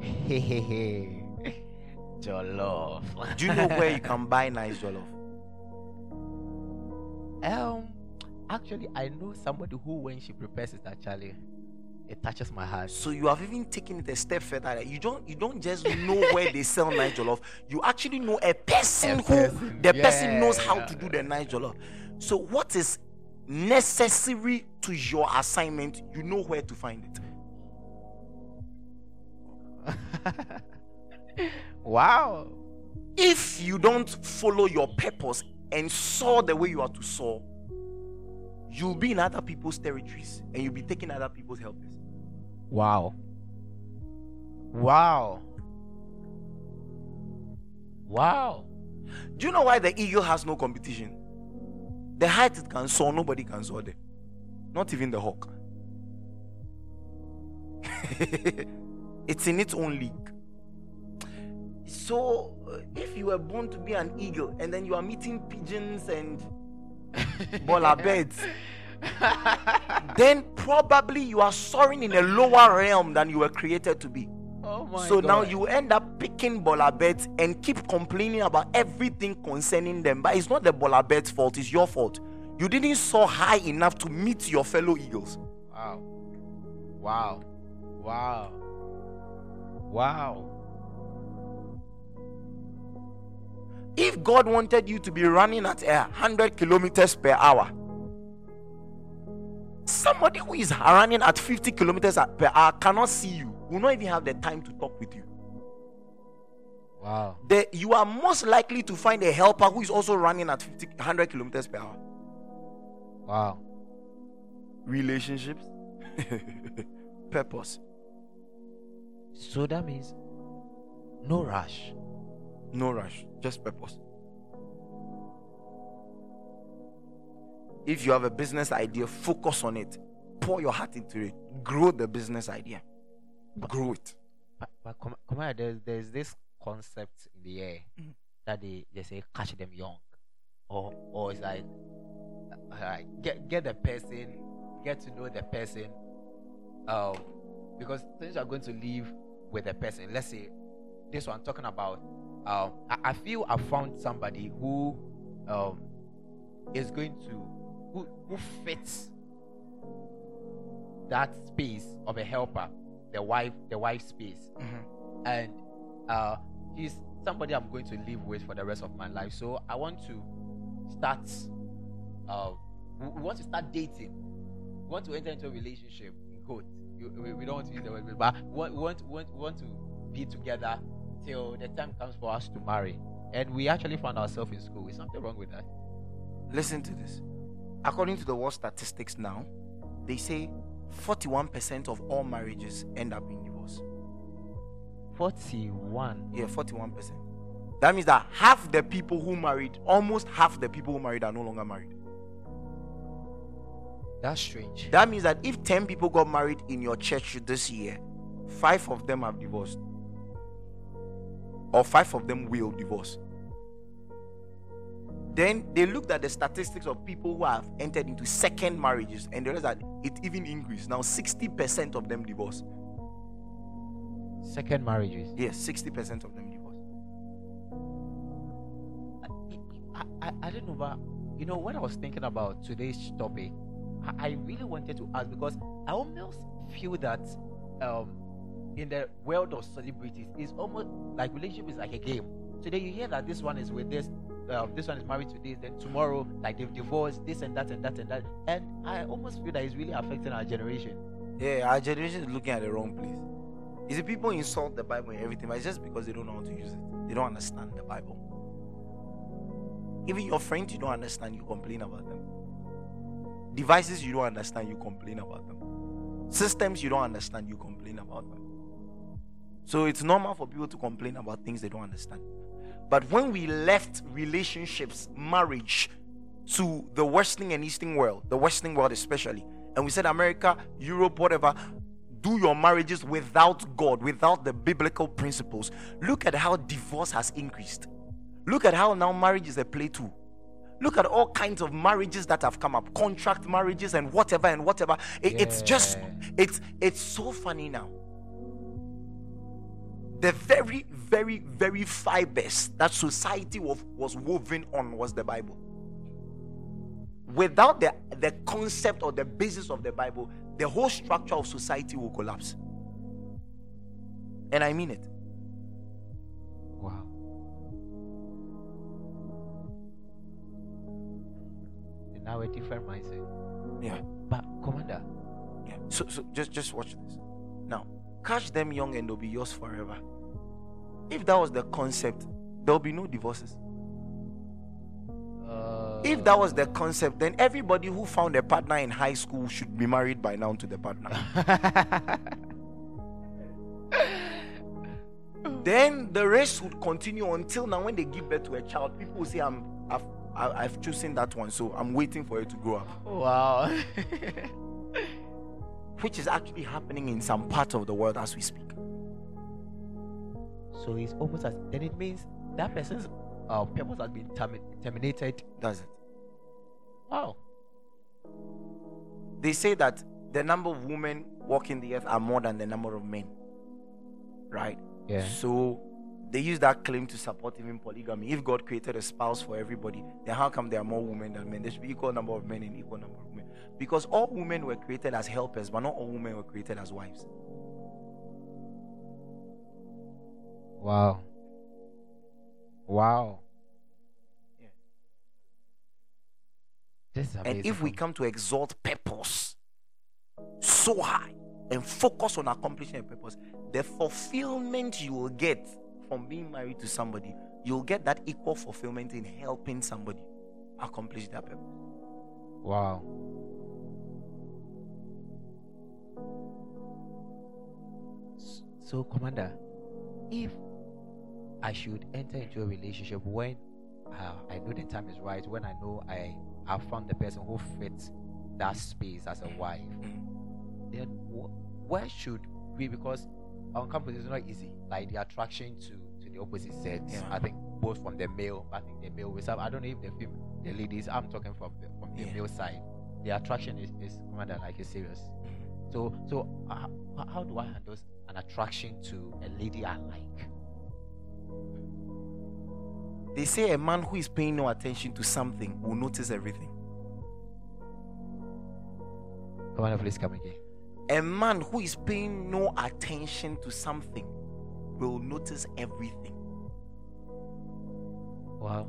Jollof. Do you know where you can buy nice jollof? Um, actually, I know somebody who, when she prepares it, actually, it touches my heart. So you have even taken it a step further. You don't you don't just know where they sell jollof. You actually know a person A who person, the person knows how yeah. to do the nice jollof. So what is necessary to your assignment, you know where to find it. wow. If you don't follow your purpose and saw the way you are to sow, you'll be in other people's territories and you'll be taking other people's helpers. Wow. Wow. Wow. Do you know why the eagle has no competition? The height it can soar, nobody can soar there. Not even the hawk. it's in its own league. So, uh, if you were born to be an eagle and then you are meeting pigeons and bola birds, then probably you are soaring in a lower realm than you were created to be. oh my so now you end up picking baller beds and keep complaining about everything concerning them. But it's not the baller bed's fault, it's your fault. You didn't soar high enough to meet your fellow eagles. Wow. Wow. Wow. Wow. If God wanted you to be running at a hundred kilometers per hour, somebody who is running at 50 kilometers per hour cannot see you, will not even have the time to talk with you. Wow. The, you are most likely to find a helper who is also running at 50, 100 kilometers per hour. Wow. Relationships, purpose, So that means no rush. no rush, just purpose. If you have a business idea, focus on it, pour your heart into it, grow the business idea, grow it. But, but come, come on, there's, there's this concept in the air Mm. that they, they say catch them young. Or or it's like uh, like, get get the person, get to know the person. Um because things are going to live with the person, let's say this one I'm talking about, um I, I feel I found somebody who um is going to who who fits that space of a helper, the wife, the wife space and uh, he's somebody I'm going to live with for the rest of my life. So I want to start. Uh, we, want to start dating. We want to enter into a relationship. In quote, we, we don't want to use the word, but want, we want, we want, we want to be together till the time comes for us to marry. And we actually found ourselves in school. Is something wrong with that? Listen to this. According to the world statistics now, they say 41% of all marriages end up in divorce. Forty-one. Yeah, 41%. That means that half the people who married, almost half the people who married are no longer married. That's strange. That means that if 10 people got married in your church this year, five of them have divorced. Or five of them will divorce. Then they looked at the statistics of people who have entered into second marriages and they realized that it even increased. Now 60% of them divorce. Second marriages. Yes, 60% of them divorce. I, I, I don't know, but you know, when I was thinking about today's topic, I, I really wanted to ask because I almost feel that um, in the world of celebrities, it's almost like relationship is like a game. Today you hear that this one is with this, um, this one is married to this, then tomorrow like they've divorced, this and that and that and that, and I almost feel that it's really affecting our generation. Yeah, our generation is looking at the wrong place. You see, people insult the Bible and everything, but it's just because they don't know how to use it. They don't understand the Bible. Even your friends you don't understand, you complain about them. Devices you don't understand, you complain about them. Systems you don't understand, you complain about them. So it's normal for people to complain about things they don't understand. But when we left relationships, marriage, to the Western and Eastern world, the Western world especially, and we said America, Europe, whatever, do your marriages without God, without the biblical principles. Look at how divorce has increased. Look at how now marriage is a play too. Look at all kinds of marriages that have come up, contract marriages and whatever and whatever. It- It's just, it's it's so funny now. The very, very, very fibers that society was, was woven on was the Bible. Without the, the concept or the basis of the Bible, the whole structure of society will collapse. And I mean it. Wow. And now a different mindset. Yeah. But commander, Yeah. So, so just just watch this. Now, catch them young and they'll be yours forever. If that was the concept, there'll be no divorces. uh, If that was the concept, then everybody who found a partner in high school should be married by now to the partner. then the race would continue until now when they give birth to a child people say i'm i've i've chosen that one so i'm waiting for it to grow up wow. which is actually happening in some parts of the world as we speak so it's almost as then it means that person's uh, purpose has been termi- terminated. Does it? Wow. they say that the number of women walking the earth are more than the number of men. Right? Yeah. So they use that claim to support even polygamy. If God created a spouse for everybody, then how come there are more women than men? There should be equal number of men and equal number of women. Because all women were created as helpers, but not all women were created as wives. Wow. Wow. Yeah. This is And if we come to exalt purpose so high and focus on accomplishing a purpose, the fulfillment you will get from being married to somebody, you'll get that equal fulfillment in helping somebody accomplish that purpose. Wow. So, Commander, if I should enter into a relationship when uh, I know the time is right, when I know I have found the person who fits that space as a wife, then wh- where should we? Because on campus it's not easy. Like the attraction to to the opposite sex. Yeah. I think both from the male. I think the male. with I don't know if the fem- the ladies. I'm talking from the, from the Yeah. male side. The attraction is is commander like is serious. So so uh, how do I handle an attraction to a lady I like? They say a man who is paying no attention to something will notice everything. Commander, please come again. A man who is paying no attention to something will notice everything. Wow.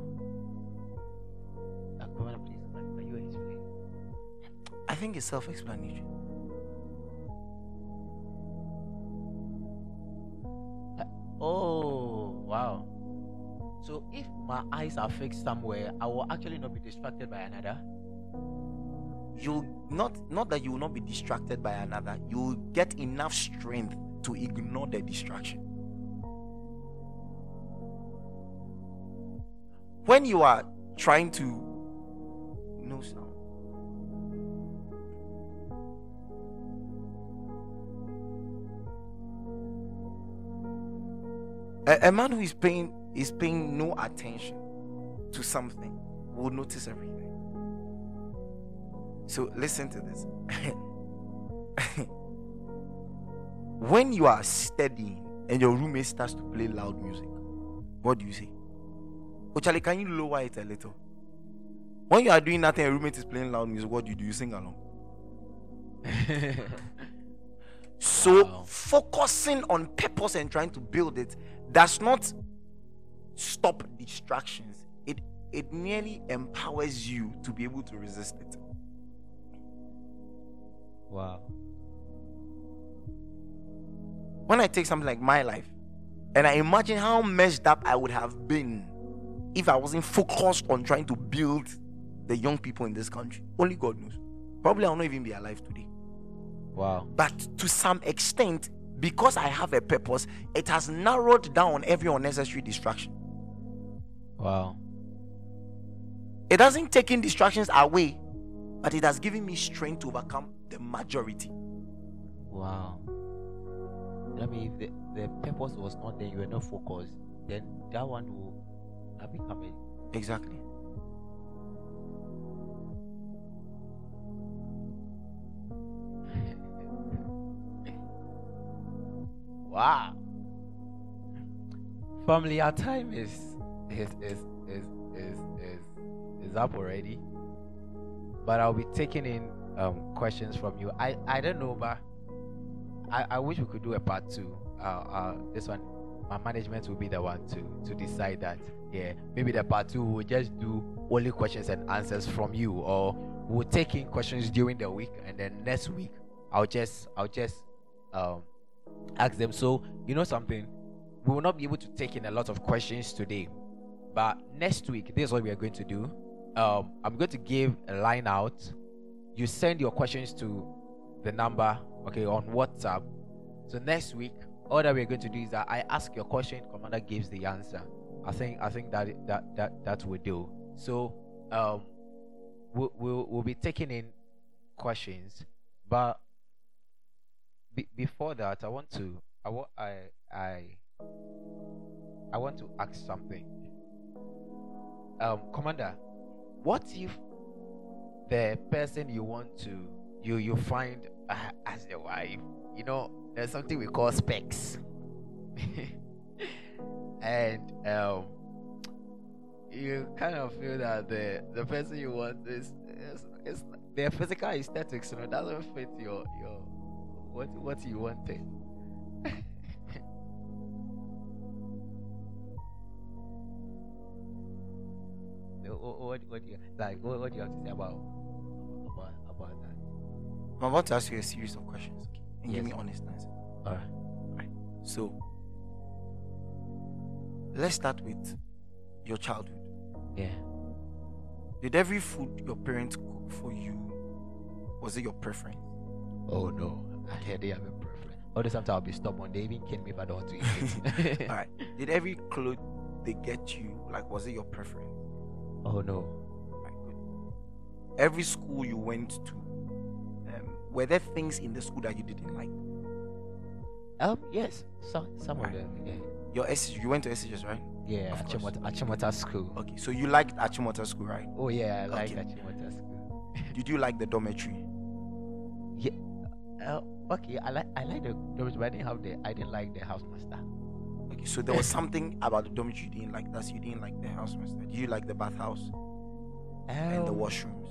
Uh, commander, please can, can you explain? I think it's self Oh, wow. So if my eyes are fixed somewhere, I will actually not be distracted by another. You'll not not that you will not be distracted by another, you'll get enough strength to ignore the distraction. When you are trying to no sound. A, a man who is paying is paying no attention to something will notice everything. So listen to this. when you are studying and your roommate starts to play loud music, what do you say? Oh, Charlie, can you lower it a little? When you are doing nothing, and your roommate is playing loud music, what do you do? You sing along. So Wow. focusing on purpose and trying to build it does not stop distractions. It it merely empowers you to be able to resist it. wow. When I take something like my life and I imagine how messed up I would have been if I wasn't focused on trying to build the young people in this country. Only God knows. Probably I'll not even be alive today. Wow. But to some extent, because I have a purpose, it has narrowed down every unnecessary distraction. Wow. It doesn't take in distractions away, but it has given me strength to overcome the majority. Wow. I mean, if the, the purpose was not there, you were not focused, then that one will not become a. Exactly. Wow. Family, our time is is is is is is, is up already. But I'll be taking in um, questions from you. I I don't know, but I, I wish we could do a part two. Uh, uh, this one, my management will be the one to to decide that. Yeah, maybe the part two will just do only questions and answers from you, or we'll take in questions during the week, and then next week I'll just I'll just um ask them. So you know something, we will not be able to take in a lot of questions today, but next week this is what we are going to do. Um, I'm going to give a line out. You send your questions to the number okay on WhatsApp. So next week, all that we're going to do is that I ask your question, commander gives the answer. I think I think that that that that will do. So um, we'll we'll, we'll be taking in questions, but be, before that, I want to I want I I I want to ask something. Um, commander, what if the person you want to you you find uh, as a wife, you know, there's something we call specs, and um, you kind of feel that the the person you want is is, is their physical aesthetics, you know, doesn't fit your your what what you wanted. what, what, do you like? What, what do you have to say about about about that? I'm about to ask you a series of questions okay? and give Yes. me honest answers. All right. Right. So let's start with your childhood. Yeah. Did every food your parents cook for you was it your preference? Oh no, I hear they have a preference. All the time I'll be stubborn. They even kill me if I don't want to eat it. All right. Did every clothes they get you like was it your preference? Oh no. Right. Every school you went to, um, were there things in the school that you didn't like? Um. Yes. Some some of them. Yeah. Your SG, you went to SGS, right? Yeah. Of course. Achimota, Achimota School. Okay, so you liked Achimota School, right? Oh yeah, I like Achimota School. Did you like the dormitory? Yeah. Uh, okay. I like I like the dormitory, but I didn't have the I didn't like the housemaster. Okay, so there was something about the dormitory you didn't like. That's you didn't like the housemaster. Do you like the bathhouse and the Um, washrooms?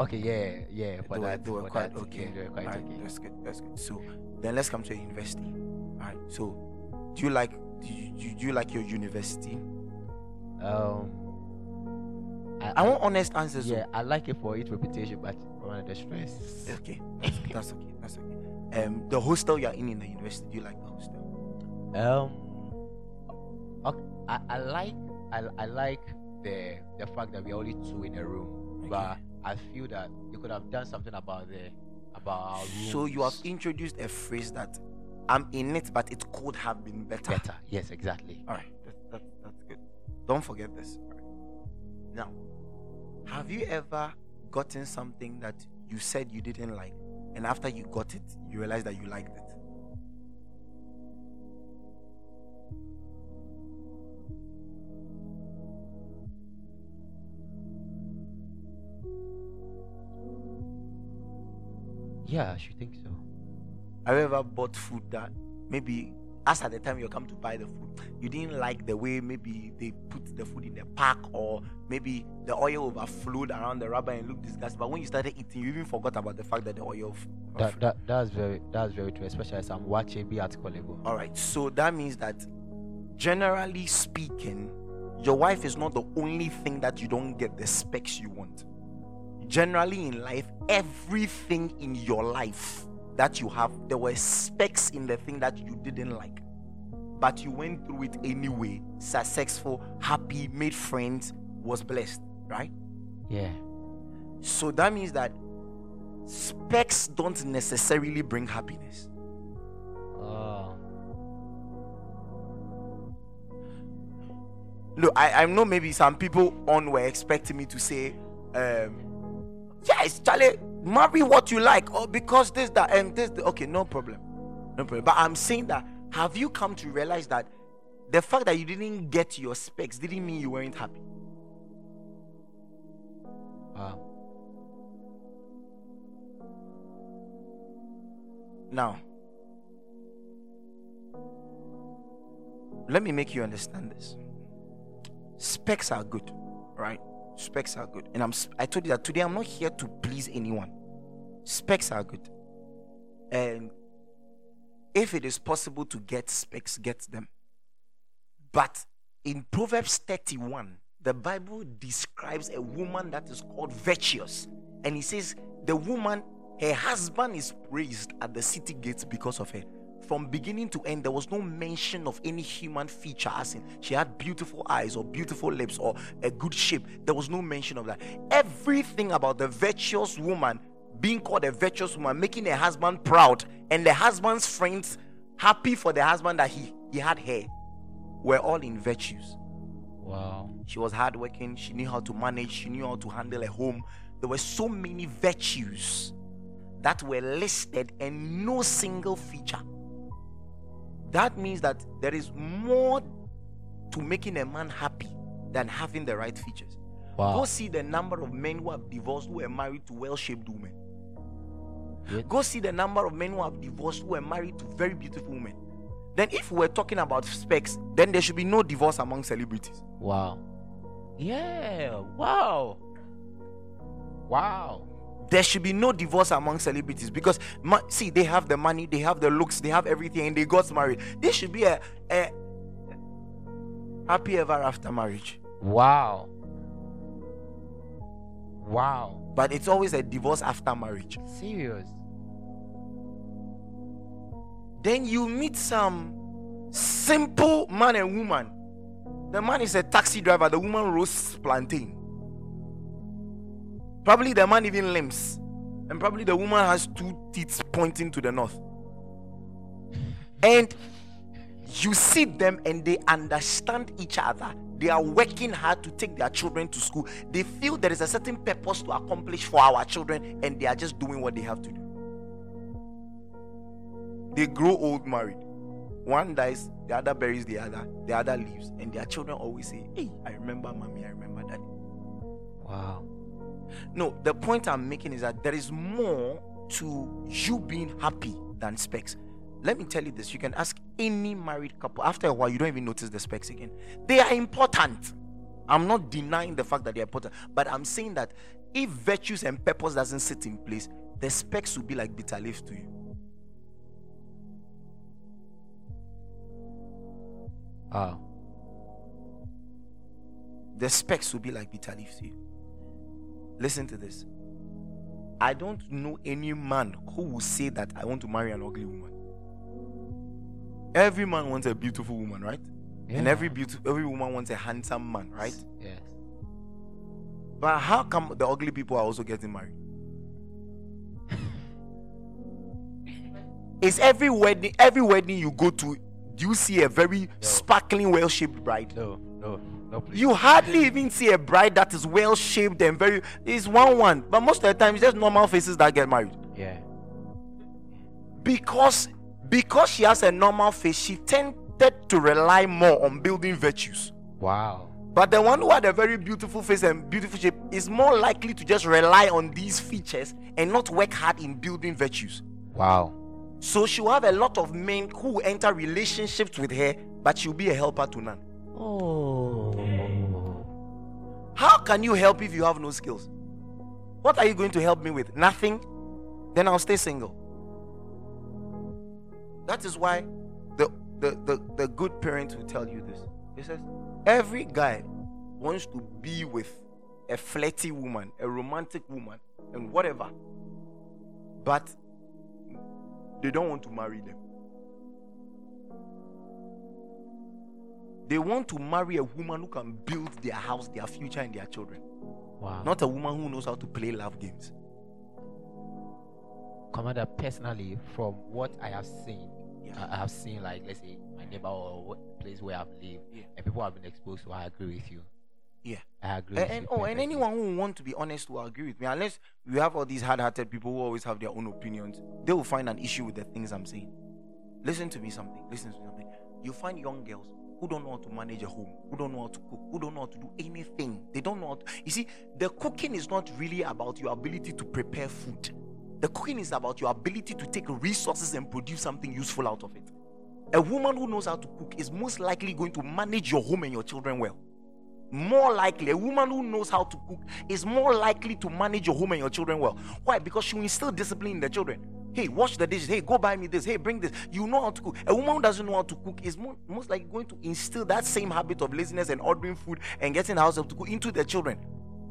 Okay. Yeah. Yeah. they For were, that. they were quite that, okay. They were quite Alright, okay. That's good. That's good. So then let's come to university. All right. So do you like do you, do you- like your university? Um. I want honest answers. Yeah, I like it for its reputation, but for the stress. Okay. That's, that's okay. That's okay. Um, the hostel you're in in the university. Do you like the hostel? Um, I, I like I, I like the the fact that we're only two in a room, but I feel that you could have done something about the about. So you have introduced a phrase that I'm in it, but it could have been better. better. Yes, exactly. All right, that, that, that's good. Don't forget this. Right. Now, have you ever gotten something that you said you didn't like, and after you got it, you realize that you liked it? Yeah, I should think so. Have you ever bought food that maybe as at the time you come to buy the food, you didn't like the way maybe they put the food in the pack, or maybe the oil overflowed around the rubber and looked disgusting. But when you started eating, you even forgot about the fact that the oil. That, that that's very that's very true, especially as I'm watching be article level. All right, so that means that generally speaking, your wife is not the only thing that you don't get the specs you want. Generally in life, everything in your life that you have, there were specs in the thing that you didn't like, but you went through it anyway, successful, happy, made friends, was blessed, right? Yeah. So that means that specs don't necessarily bring happiness. Oh. Look, I, I know maybe some people on were expecting me to say, um, yes, Charlie, marry what you like, or because this, that, and this. Okay, no problem. No problem. But I'm saying that have you come to realize that the fact that you didn't get your specs didn't mean you weren't happy? Wow. Now, let me make you understand this. Specs are good, right? Specs are good. And I'm I told you that today I'm not here to please anyone. Specs are good. And if it is possible to get specs, get them. But in Proverbs 31, the Bible describes a woman that is called virtuous. And he says, The woman, her husband is praised at the city gates because of her. From beginning to end, there was no mention of any human feature, as in she had beautiful eyes or beautiful lips or a good shape. There was no mention of that. Everything about the virtuous woman being called a virtuous woman, making her husband proud, and the husband's friends happy for the husband that he, he had her, were all in virtues. Wow. She was hardworking. She knew how to manage. She knew how to handle a home. There were so many virtues that were listed and no single feature. That means that there is more to making a man happy than having the right features. Go see the number of men who have divorced who are married to well shaped women. Yes. Go see the number of men who have divorced who are married to very beautiful women. Then, if we're talking about specs, then there should be no divorce among celebrities. Wow. Yeah. Wow. Wow. There should be no divorce among celebrities because, see, they have the money, they have the looks, they have everything, and they got married. This should be a, a happy ever after marriage. Wow. Wow. But it's always a divorce after marriage. Serious. Then you meet some simple man and woman. The man is a taxi driver, the woman roasts plantain. Probably the man even limps. And probably the woman has two teeth pointing to the north. And you see them and they understand each other. They are working hard to take their children to school. They feel there is a certain purpose to accomplish for our children, and they are just doing what they have to do. They grow old married. One dies, the other buries the other, the other leaves, and their children always say, Hey, I remember mommy, I remember daddy. Wow. No, the point I'm making is that there is more to you being happy than specs. Let me tell you this you can ask any married couple. After a while, you don't even notice the specs again. They are important. I'm not denying the fact that they're important, but I'm saying that if virtues and purpose doesn't sit in place, the specs will be like bitter leaf to you. Ah. The specs will be like bitter leaf to you. Listen to this. I don't know any man who will say that I want to marry an ugly woman. Every man wants a beautiful woman, right? And every beautiful every woman wants a handsome man, right? Yes. But how come the ugly people are also getting married? Is every wedding every wedding you go to, do you see a very sparkling, well-shaped bride? No. No. No. Please. You hardly even see a bride that is well shaped and very is one one, but most of the time it's just normal faces that get married. Yeah. Because because she has a normal face, she tended to rely more on building virtues. Wow. But the one who had a very beautiful face and beautiful shape is more likely to just rely on these features and not work hard in building virtues. Wow. So she'll have a lot of men who enter relationships with her, but she'll be a helper to none. Oh. How can you help if you have no skills? What are you going to help me with? Nothing? Then I'll stay single. That is why the, the, the, the good parent will tell you this. He says, Every guy wants to be with a flirty woman, a romantic woman, and whatever. But they don't want to marry them. They want to marry a woman who can build their house, their future, and their children. Wow. Not a woman who knows how to play love games. Commander, personally, from what I have seen, Yeah. I have seen like let's say my neighbor or what place where I've lived, Yeah. and people have been exposed to. I agree with you. Yeah. I agree. And, with and oh, and anyone who want to be honest will agree with me. Unless we have all these hard-hearted people who always have their own opinions, they will find an issue with the things I'm saying. Listen to me something. Listen to me something. You find young girls who don't know how to manage a home, who don't know how to cook, who don't know how to do anything. They don't know how to. You see, the cooking is not really about your ability to prepare food. The cooking is about your ability to take resources and produce something useful out of it. A woman who knows how to cook is most likely going to manage your home and your children well. More likely, a woman who knows how to cook is more likely to manage your home and your children well. Why? Because she will instill discipline in the children. Hey, wash the dishes. Hey, go buy me this. Hey, bring this. You know how to cook. A woman who doesn't know how to cook is mo- most likely going to instill that same habit of laziness and ordering food and getting the house to cook into the children.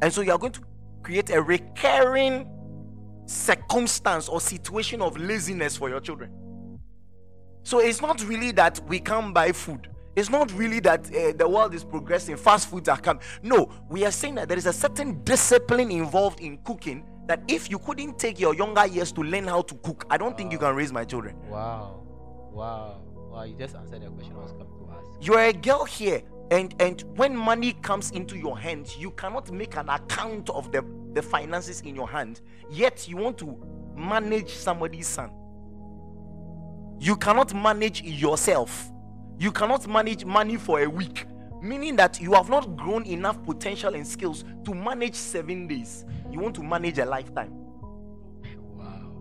And so you are going to create a recurring circumstance or situation of laziness for your children. So it's not really that we can't buy food. It's not really that uh, the world is progressing, fast foods are coming. No, we are saying that there is a certain discipline involved in cooking that if you couldn't take your younger years to learn how to cook, I don't think you can raise my children. Wow. Wow. Wow. You just answered the question I was coming to ask. You're a girl here, and and when money comes into your hands, you cannot make an account of the, the finances in your hand, yet you want to manage somebody's son. You cannot manage yourself. You cannot manage money for a week, meaning that you have not grown enough potential and skills to manage seven days. You want to manage a lifetime. Wow.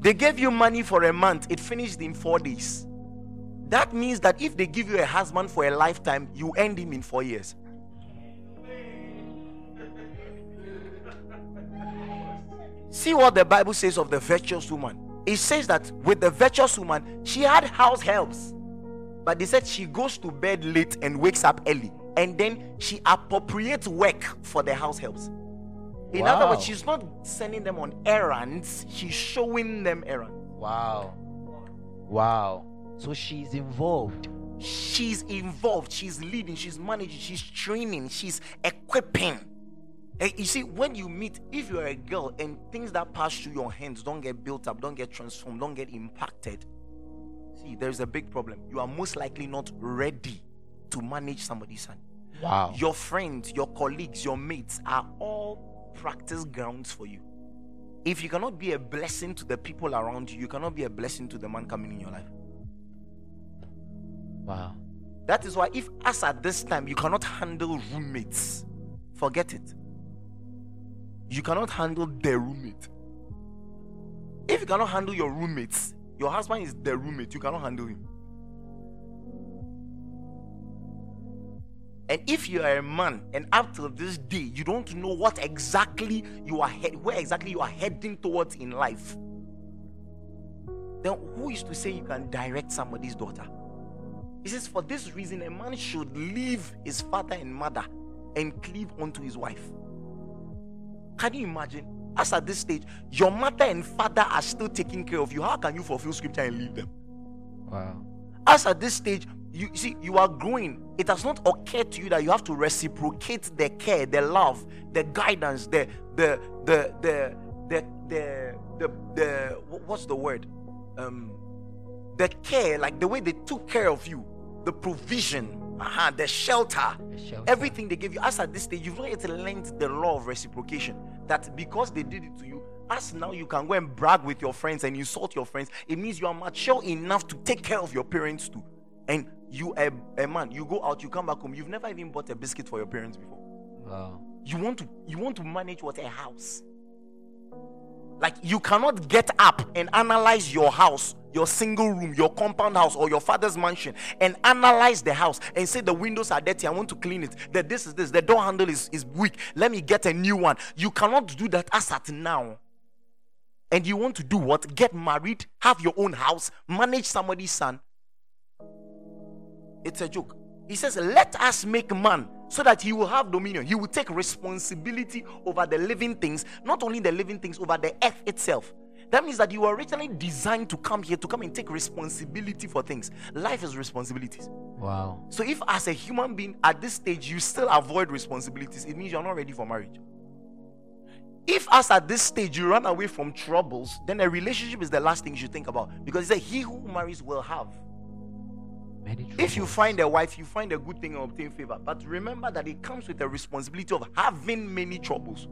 They gave you money for a month, it finished in four days. That means that if they give you a husband for a lifetime, you end him in four years. See what the Bible says of the virtuous woman. It says that with the virtuous woman, she had house helps, but they said she goes to bed late and wakes up early, and then she appropriates work for the house helps. In other words, she's not sending them on errands, she's showing them errands. Wow. Wow. So she's involved. She's involved, she's leading, she's managing, she's training, she's equipping. And you see, when you meet, if you're a girl and things that pass through your hands don't get built up, don't get transformed, don't get impacted, see, there's a big problem. You are most likely not ready to manage somebody's son. Wow. Your friends, your colleagues, your mates are all practice grounds for you. If you cannot be a blessing to the people around you, you cannot be a blessing to the man coming in your life. Wow. That is why, if as at this time you cannot handle roommates, forget it. You cannot handle the roommate. If you cannot handle your roommates, your husband is the roommate, you cannot handle him. And if you are a man and up till this day you don't know what exactly you are head, where exactly you are heading towards in life, then who is to say you can direct somebody's daughter? He says, For this reason, a man should leave his father and mother and cleave unto his wife. Can you imagine? As at this stage, your mother and father are still taking care of you. How can you fulfill scripture and leave them? Wow. As at this stage, you see, you are growing. It has not occurred to you that you have to reciprocate the care, the love, the guidance, the the the the the the the, the wh- what's the word? Um the care, like the way they took care of you, the provision, uh-huh, the shelter, The shelter. everything they gave you. As at this stage, you've not yet learned the law of reciprocation. That because they did it to you, as now you can go and brag with your friends and insult your friends, it means you are mature enough to take care of your parents too. And you, a, a man, you go out, you come back home, you've never even bought a biscuit for your parents before. Wow. You want to, you want to manage what a house. Like you cannot get up and analyze your house, your single room, your compound house, or your father's mansion, and analyze the house and say the windows are dirty. I want to clean it. That this is this. The door handle is, is weak. Let me get a new one. You cannot do that as at now. And you want to do what? Get married, have your own house, manage somebody's son. It's a joke. He says, Let us make man so that he will have dominion. He will take responsibility over the living things, not only the living things, over the earth itself. That means that you were originally designed to come here to come and take responsibility for things. Life is responsibilities. Wow. So, if as a human being at this stage you still avoid responsibilities, it means you're not ready for marriage. If, as at this stage, you run away from troubles, then a relationship is the last thing you should think about because he said, He who marries will have. If you find a wife, you find a good thing and obtain favor. But remember that it comes with the responsibility of having many troubles.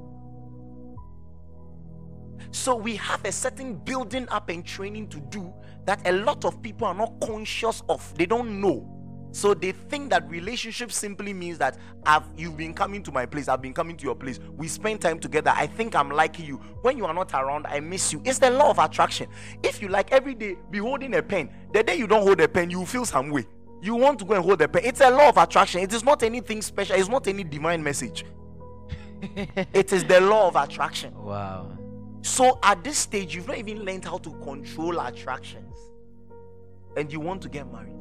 So we have a certain building up and training to do that a lot of people are not conscious of. They don't know. So they think that relationship simply means that I've you've been coming to my place, I've been coming to your place. We spend time together. I think I'm liking you. When you are not around, I miss you. It's the law of attraction. If you like every day be holding a pen, the day you don't hold a pen, you feel some way. You want to go and hold a pen. It's a law of attraction. It is not anything special. It's not any divine message. it is the law of attraction. wow. So at this stage, you've not even learned how to control attractions. And you want to get married.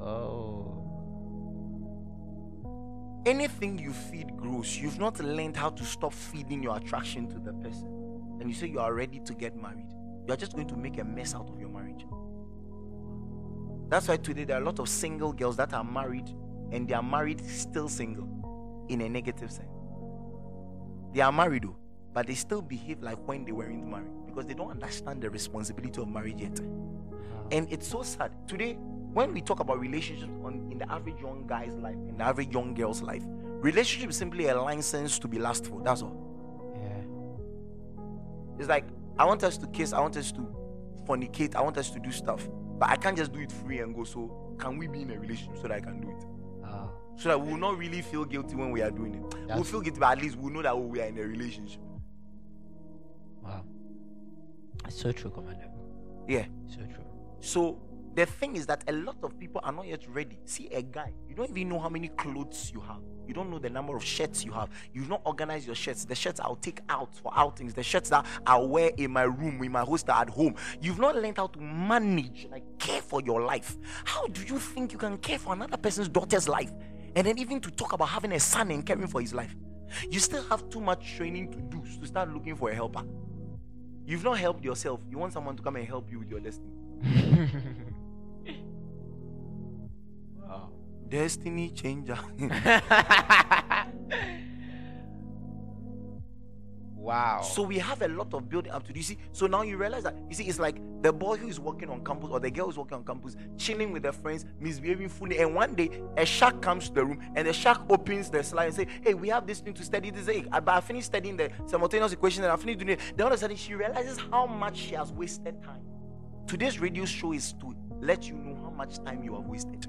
Oh. Anything you feed grows. You've not learned how to stop feeding your attraction to the person. And you say you are ready to get married. You are just going to make a mess out of your marriage. That's why today there are a lot of single girls that are married and they are married still single in a negative sense. They are married though, but they still behave like when they weren't married because they don't understand the responsibility of marriage yet. And it's so sad. Today, when we talk about relationships on, in the average young guy's life, in the average young girl's life, relationship is simply a license to be lustful. That's all. Yeah. It's like, I want us to kiss, I want us to fornicate, I want us to do stuff. But I can't just do it free and go. So, can we be in a relationship so that I can do it? Ah. So that we will not really feel guilty when we are doing it. We'll feel guilty, but at least we'll know that we are in a relationship. Wow. It's so true, Commander. Yeah. So true. So the thing is that a lot of people are not yet ready. See a guy, you don't even know how many clothes you have. You don't know the number of shirts you have. You've not organized your shirts. The shirts I'll take out for outings, the shirts that I'll wear in my room, in my hostel at home. You've not learned how to manage, like care for your life. How do you think you can care for another person's daughter's life? And then even to talk about having a son and caring for his life. You still have too much training to do to start looking for a helper. You've not helped yourself. You want someone to come and help you with your destiny. wow. Destiny changer. wow. So we have a lot of building up to this. You see, so now you realize that you see, it's like the boy who is working on campus or the girl who's working on campus, chilling with their friends, misbehaving fully, and one day a shark comes to the room and the shark opens the slide and say, "Hey, we have this thing to study this. Hey, but I finished studying the simultaneous equation and I finished doing it." Then all of a sudden she realizes how much she has wasted time. Today's radio show is to let you know how much time you have wasted.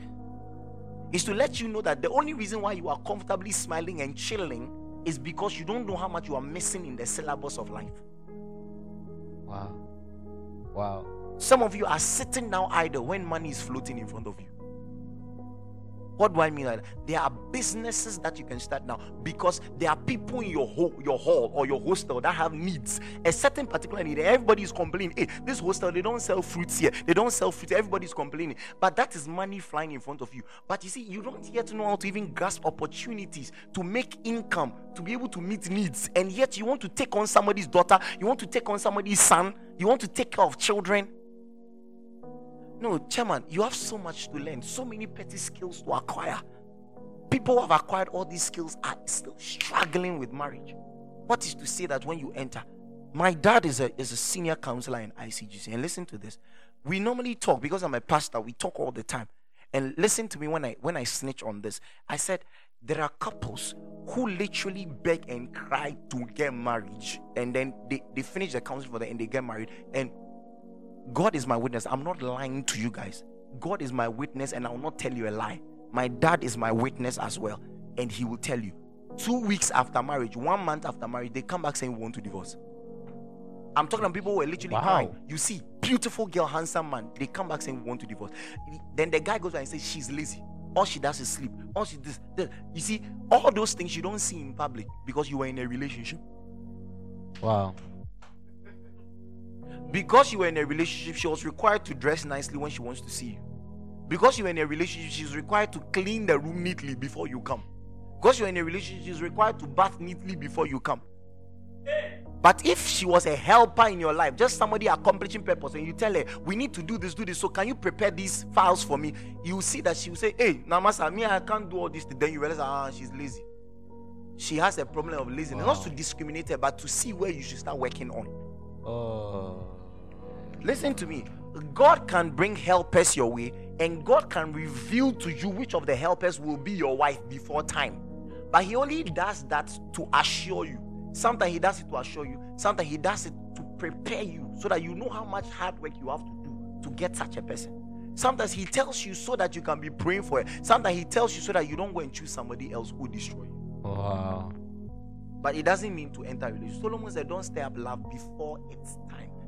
Is to let you know that the only reason why you are comfortably smiling and chilling is because you don't know how much you are missing in the syllabus of life. Wow. Wow. Some of you are sitting now idle when money is floating in front of you. What do I mean? There are businesses that you can start now because there are people in your hall, your hall or your hostel that have needs, a certain particular need. Everybody is complaining. Hey, this hostel they don't sell fruits here. They don't sell fruits. Everybody's complaining. But that is money flying in front of you. But you see, you don't yet know how to even grasp opportunities to make income, to be able to meet needs, and yet you want to take on somebody's daughter. You want to take on somebody's son. You want to take care of children. No, chairman, you have so much to learn, so many petty skills to acquire. People who have acquired all these skills are still struggling with marriage. What is to say that when you enter, my dad is a is a senior counselor in ICGC, and listen to this. We normally talk because I'm a pastor. We talk all the time, and listen to me when I when I snitch on this. I said there are couples who literally beg and cry to get marriage, and then they they finish the counseling for them and they get married, and God is my witness. I'm not lying to you guys. God is my witness, and I will not tell you a lie. My dad is my witness as well, and he will tell you. Two weeks after marriage, one month after marriage, they come back saying we want to divorce. I'm talking about people who are literally Wow. crying. You see, beautiful girl, handsome man, they come back saying we want to divorce. Then the guy goes and says she's lazy. All she does is sleep. All she does, does- you see, all those things you don't see in public because you were in a relationship. Wow. Because you were in a relationship, she was required to dress nicely when she wants to see you. Because you were in a relationship, she's required to clean the room neatly before you come. Because you're in a relationship, she's required to bath neatly before you come. But if she was a helper in your life, just somebody accomplishing purpose, and you tell her, We need to do this, do this, so can you prepare these files for me? You see that she will say, Hey, Namasa, me, I can't do all this. Then you realize, Ah, she's lazy. She has a problem of laziness, not to discriminate her, but to see where you should start working on. Oh. Listen to me. God can bring helpers your way, and God can reveal to you which of the helpers will be your wife before time. But He only does that to assure you. Sometimes He does it to assure you, sometimes He does it to prepare you so that you know how much hard work you have to do to get such a person. Sometimes He tells you so that you can be praying for it. Sometimes He tells you so that you don't go and choose somebody else who will destroy you. Wow. But it doesn't mean to enter a relationship. Solomon said, Don't stay up love before its.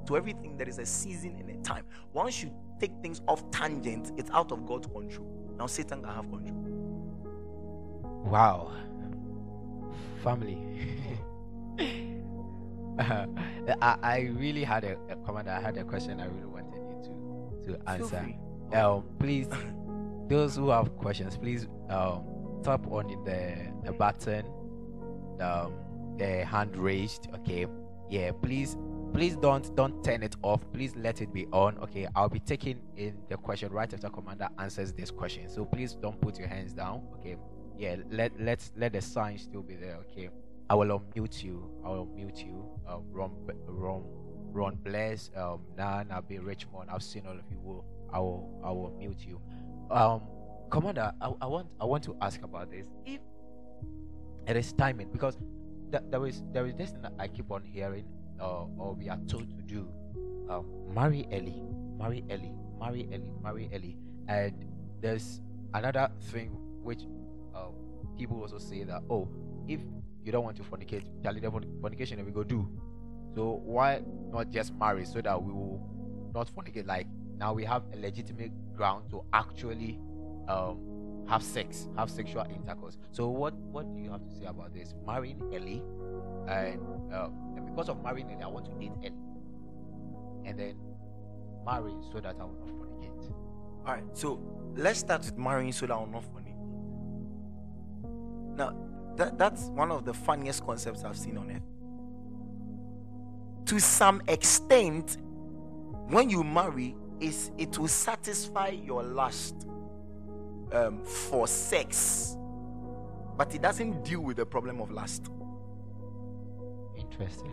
To everything, there is a season and a time. Once you take things off tangent, it's out of God's control. Now Satan can have control. Wow. Family. I, I really had a, a comment. I had a question I really wanted you to, to answer. Um, please, those who have questions, please um, tap on the, the button, um, the hand raised. Okay, yeah. Please, please don't don't turn it off. Please let it be on. Okay, I'll be taking in the question right after Commander answers this question. So please don't put your hands down. Okay, yeah. Let let's let the sign still be there. Okay, I will unmute you. I will unmute you. Um, Ron, Ron, Ron Bless, um, Nan, I'll be Richmond. I've seen all of you. I will I will mute you. Um, Commander, I, I want I want to ask about this. If it is timing, because th- there is there is this thing that I keep on hearing, uh, or we are told to do. Um, marry early, marry early, marry early, marry early, and there's another thing which um, people also say that oh, if you don't want to fornicate, Charlie, the fornication we go do. So why not just marry so that we will not fornicate? Like now we have a legitimate ground to actually um have sex, have sexual intercourse. So what what do you have to say about this? Marrying early, and, uh, and because of marrying early, I want to date early, and then marry so that I will not fornicate. All right, so let's start with marrying so that I will not funny. Now, that, that's one of the funniest concepts I've seen on earth. To some extent, when you marry, is it will satisfy your lust um, for sex, but it doesn't deal with the problem of lust. Interesting.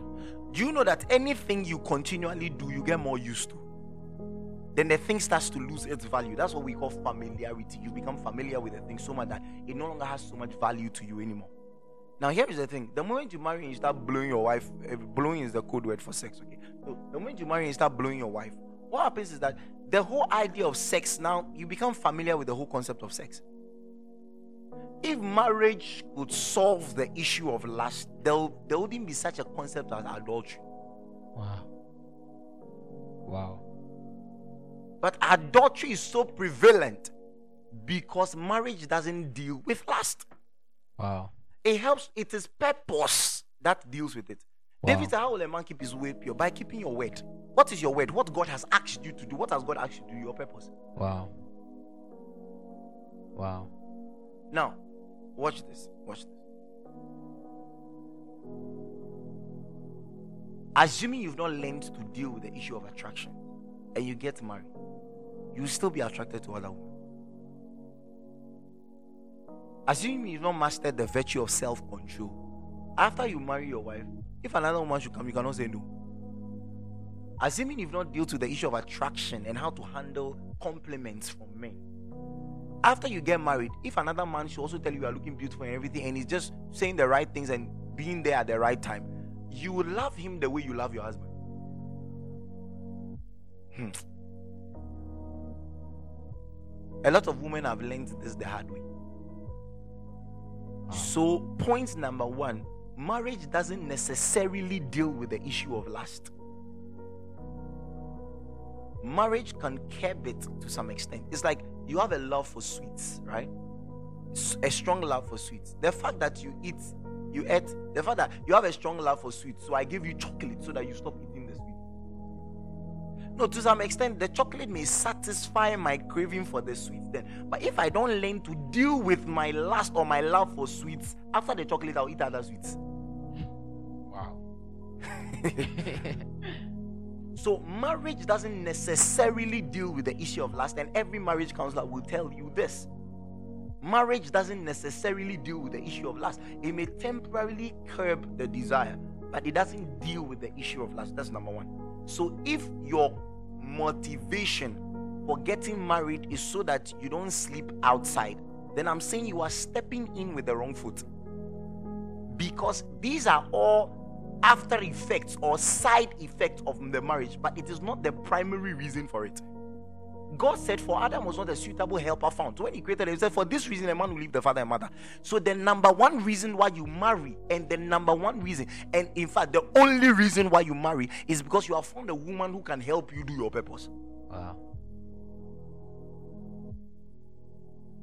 Do you know that anything you continually do, you get more used to? Then the thing starts to lose its value. That's what we call familiarity. You become familiar with the thing so much that it no longer has so much value to you anymore. Now, here is the thing: the moment you marry and you start blowing your wife, eh, blowing is the code word for sex. Okay, so the moment you marry and you start blowing your wife, what happens is that the whole idea of sex now you become familiar with the whole concept of sex. If marriage could solve the issue of lust, there, there wouldn't be such a concept as adultery. Wow. Wow. But adultery is so prevalent because marriage doesn't deal with lust. Wow. It helps, it is purpose that deals with it. Wow. David said, How will a man keep his way pure? By keeping your word. What is your word? What God has asked you to do? What has God asked you to do? Your purpose. Wow. Wow. Now, watch this. Watch this. Assuming you've not learned to deal with the issue of attraction and you get married, you will still be attracted to other women. Assuming you've not mastered the virtue of self control, after you marry your wife, if another woman should come, you cannot say no. Assuming you've not dealt with the issue of attraction and how to handle compliments from men, after you get married, if another man should also tell you you are looking beautiful and everything, and he's just saying the right things and being there at the right time, you will love him the way you love your husband. Hmm. A lot of women have learned this the hard way. So, point number one marriage doesn't necessarily deal with the issue of lust. Marriage can curb it to some extent. It's like you have a love for sweets, right? A strong love for sweets. The fact that you eat, you ate, the fact that you have a strong love for sweets, so I give you chocolate so that you stop eating the sweet. No, to some extent, the chocolate may satisfy my craving for the sweets then. But if I don't learn to deal with my lust or my love for sweets, after the chocolate, I'll eat other sweets. Wow. So marriage doesn't necessarily deal with the issue of lust, and every marriage counselor will tell you this. Marriage doesn't necessarily deal with the issue of lust. It may temporarily curb the desire, but it doesn't deal with the issue of lust. That's number one. So if your motivation for getting married is so that you don't sleep outside, then I'm saying you are stepping in with the wrong foot. Because these are all after effects or side effects of the marriage, but it is not the primary reason for it. God said, For Adam was not a suitable helper found. So when he created him, he said, For this reason, a man will leave the father and mother. So the number one reason why you marry, and the number one reason, and in fact, the only reason why you marry is because you have found a woman who can help you do your purpose. Wow.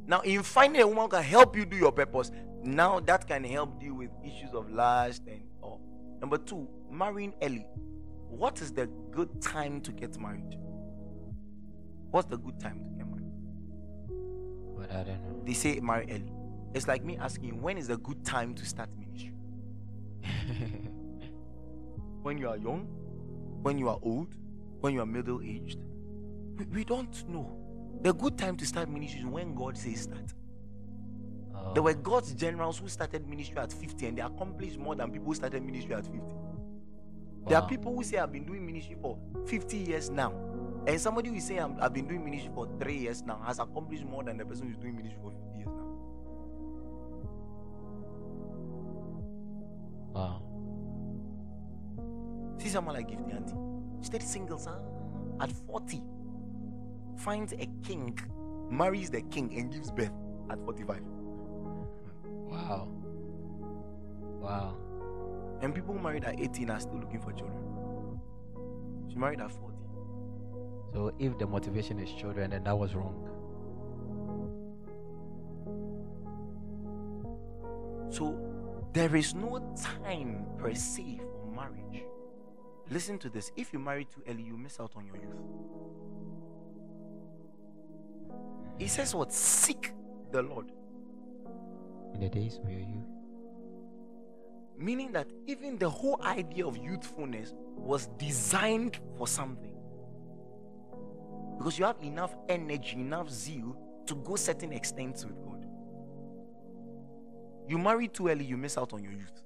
Now, in finding a woman who can help you do your purpose, now that can help deal with issues of lust and all. Number two, marrying early. What is the good time to get married? What's the good time to get married? But I don't know. They say marry early. It's like me asking, when is the good time to start ministry? When you are young? When you are old? When you are middle aged? We, we don't know. The good time to start ministry is when God says start. Oh, There were God's generals who started ministry at 50 and they accomplished more than people who started ministry at 50. There are people who say I've been doing ministry for 50 years now. And somebody who say I've been doing ministry for three years now has accomplished more than the person who's doing ministry for 50 years now. Wow. See someone like Gifty Anti. Stayed single ah, at 40. Finds a king, marries the king, and gives birth at 45. Wow. Wow. And people married at 18 are still looking for children. She married at 40. So if the motivation is children, then that was wrong. So there is no time per se for marriage. Listen to this. If you marry too early, you miss out on your youth. He says what? Seek the Lord. In the days of your youth. Meaning that even the whole idea of youthfulness was designed for something. Because you have enough energy, enough zeal to go certain extents with God. You marry too early, you miss out on your youth.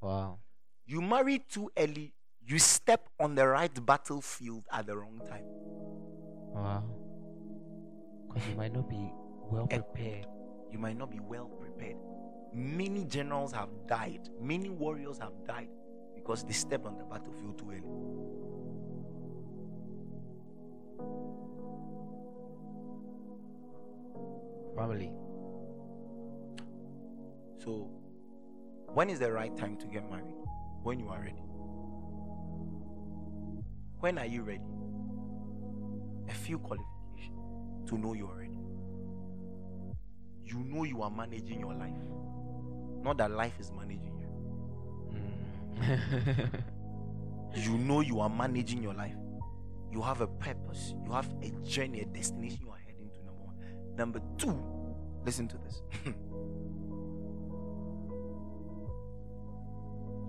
Wow. You marry too early, you step on the right battlefield at the wrong time. Wow. Because you might not be well prepared. You might not be well prepared. Many generals have died, many warriors have died because they stepped on the battlefield too early. Family. So, when is the right time to get married? When you are ready. When are you ready? A few qualifications to know you are ready. You know you are managing your life, not that life is managing you. Mm. You know you are managing your life. You have a purpose, you have a journey, a destination you are heading to. Number one. Number two, listen to this.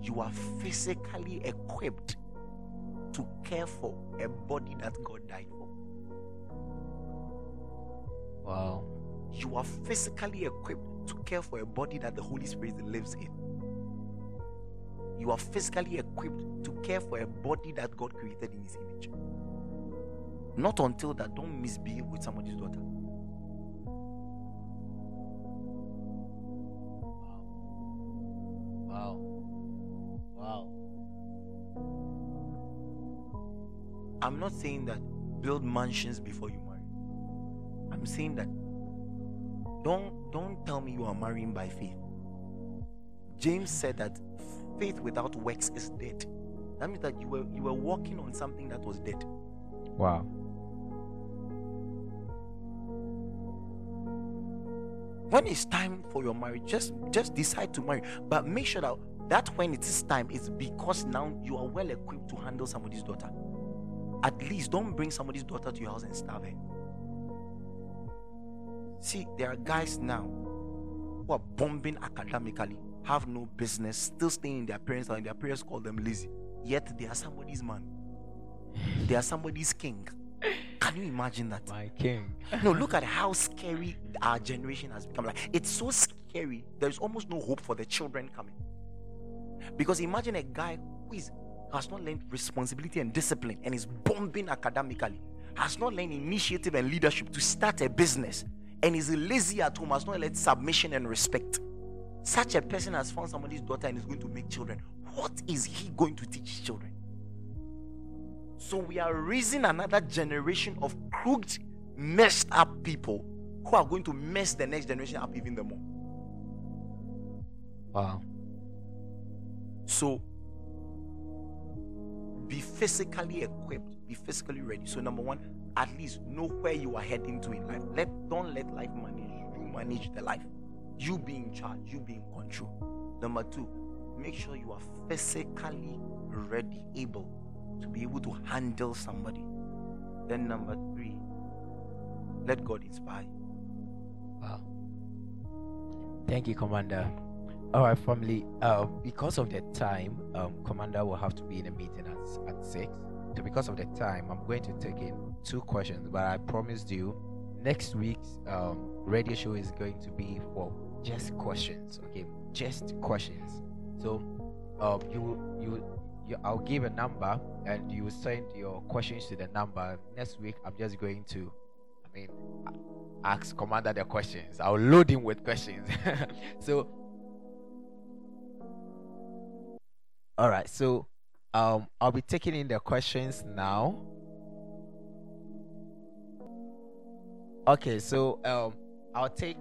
you are physically equipped to care for a body that God died for. wow. You are physically equipped to care for a body that the Holy Spirit lives in. You are physically equipped to care for a body that God created in His image. Not until that, don't misbehave with somebody's daughter. Wow. Wow. I'm not saying that build mansions before you marry. I'm saying that don't don't tell me you are marrying by faith. James said that faith without works is dead. That means that you were you were walking on something that was dead. Wow. when it's time for your marriage just just decide to marry but make sure that that when it is time it's because now you are well equipped to handle somebody's daughter at least don't bring somebody's daughter to your house and starve her see there are guys now who are bombing academically have no business still staying in their parents house and their parents call them lazy yet they are somebody's man they are somebody's king can you imagine that My king. no, look at how scary our generation has become. Like it's so scary. There's almost no hope for the children coming. Because imagine a guy who is has not learned responsibility and discipline and is bombing academically, has not learned initiative and leadership to start a business, and is lazy at home, has not let submission and respect. Such a person has found somebody's daughter and is going to make children. What is he going to teach his children? So we are raising another generation of crooked, messed up people who are going to mess the next generation up even more. Wow. So be physically equipped, be physically ready. So number one, at least know where you are heading to in life. Let don't let life manage you. Manage the life. You be in charge, you be in control. Number two, make sure you are physically ready, able to be able to handle somebody. Then number three, let God inspire. Wow. Thank you, Commander. All right, family. Uh, because of the time, um, Commander will have to be in a meeting at, at six. So because of the time, I'm going to take in two questions. But I promised you, next week's um, radio show is going to be for just questions. Okay, just questions. So, um, you you you, I'll give a number, and you send your questions to the number. Next week, I'm just going to, I mean, ask Commander the questions. I'll load him with questions. so, all right. So, um, I'll be taking in the questions now. Okay, so um, I'll take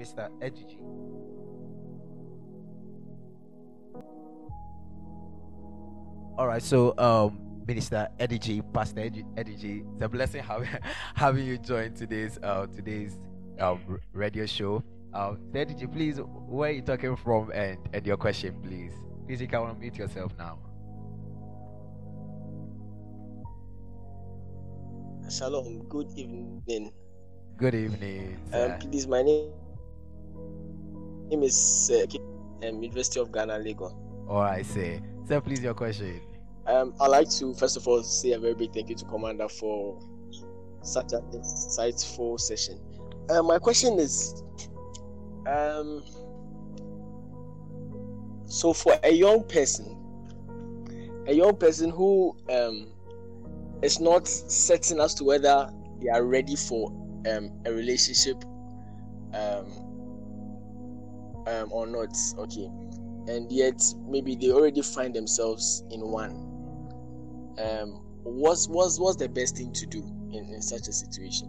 Mr. Ejiji. All right, so um, Minister Edigi, Pastor Edigi, it's a blessing having, having you join today's uh, today's um, radio show. Um, Edigi, please, where are you talking from and, and your question, please? Please, you can unmute yourself now. Shalom, good evening. Good evening. Um, please, my name, name is uh, um, University of Ghana, Legon. All right, say, sir, please, your question. Um, I'd like to first of all say a very big thank you to Commander for such an insightful session. Uh, my question is, um, so for a young person, a young person who um, is not certain as to whether they are ready for um, a relationship um, um, or not, okay, and yet maybe they already find themselves in one um what's what's what's the best thing to do in, in such a situation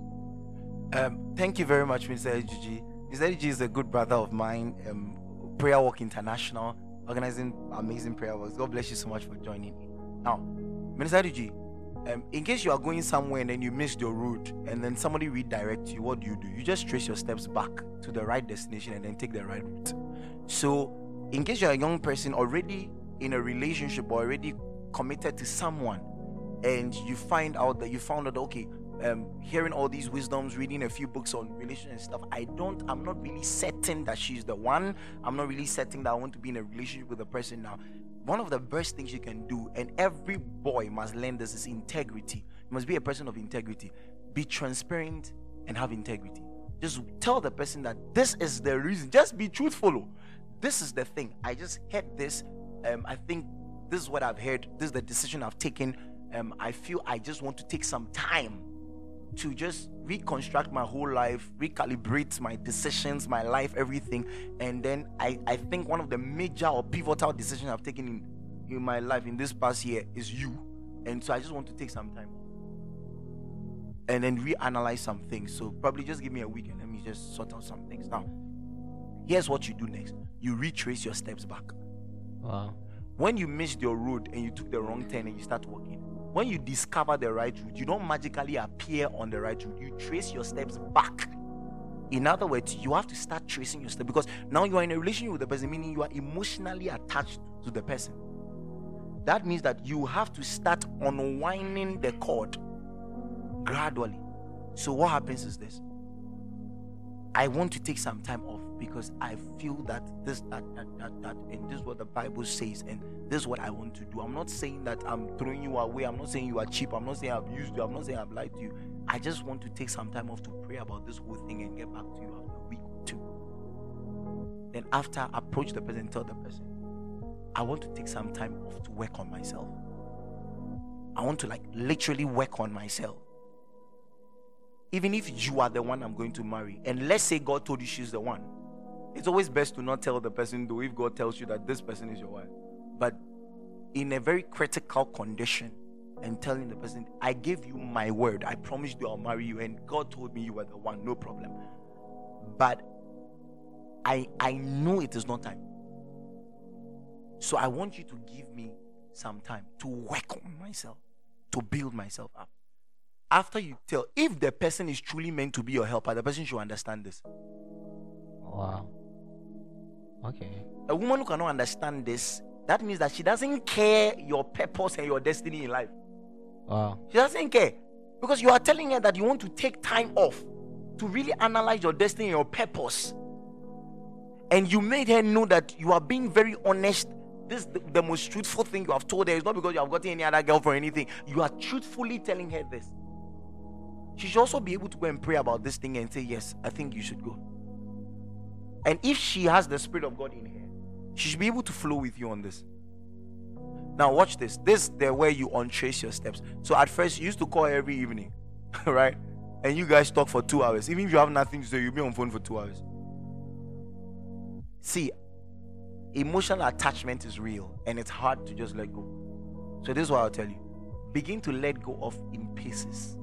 Um, thank you very much, Mr. Ejiji. Mr. Ejiji is a good brother of mine. Um, Prayer Walk International, organizing amazing prayer walks. God bless you so much for joining. Me. Now, Minister Ejiji, um, in case you are going somewhere and then you missed your route and then somebody redirects you, what do you do? You just trace your steps back to the right destination and then take the right route. So, in case you're a young person already in a relationship or already committed to someone, and you find out that you found out okay um hearing all these wisdoms reading a few books on relation and stuff i don't i'm not really certain that she's the one i'm not really certain that i want to be in a relationship with a person now one of the best things you can do and every boy must learn this is integrity. You must be a person of integrity. Be transparent and have integrity. Just tell the person that this is the reason. Just be truthful. This is the thing. I just heard this um i think this is what i've heard. This is the decision i've taken. Um i feel i just want to take some time to just reconstruct my whole life, recalibrate my decisions, my life, everything. And then I, I think one of the major or pivotal decisions I've taken in, in my life in this past year is you. And so I just want to take some time and then reanalyze some things. So probably just give me a week and let me just sort out some things. Now, here's what you do next you retrace your steps back. Wow. When you missed your road and you took the wrong turn and you start walking, when you discover the right route, you don't magically appear on the right route. You trace your steps back. In other words, you have to start tracing your steps because now you are in a relationship with the person, meaning you are emotionally attached to the person. That means that you have to start unwinding the cord gradually. So, what happens is this I want to take some time off because I feel that this, that, that, that, that, and this is what the Bible says, and this is what I want to do. I'm not saying that I'm throwing you away. I'm not saying you are cheap. I'm not saying I've used you. I'm not saying I've lied to you. I just want to take some time off to pray about this whole thing and get back to you after a week or two. Then, after, approach the person, tell the person, I want to take some time off to work on myself. I want to like literally work on myself even if you are the one I'm going to marry, and let's say God told you she's the one, it's always best to not tell the person, though, if God tells you that this person is your wife. But in a very critical condition, and telling the person, I gave you my word, I promised you I'll marry you, and God told me you were the one, no problem. But I I know it is not time. So I want you to give me some time to work on myself, to build myself up after you tell if the person is truly meant to be your helper the person should understand this Wow. Okay. a woman who cannot understand this that means that she doesn't care your purpose and your destiny in life. Wow. she doesn't care. Because you are telling her that you want to take time off to really analyze your destiny and your purpose. And you made her know that you are being very honest. This the, the most truthful thing you have told her. Is not because you have gotten any other girl for anything. You are truthfully telling her this. She should also be able to go and pray about this thing and say, Yes, I think you should go. And if she has the Spirit of God in her, she should be able to flow with you on this. Now, watch this. This is the way you untrace your steps. So, at first, you used to call every evening, right? And you guys talk for two hours. Even if you have nothing to say, you'll be on phone for two hours. See, emotional attachment is real and it's hard to just let go. So, this is what I'll tell you begin to let go of in pieces.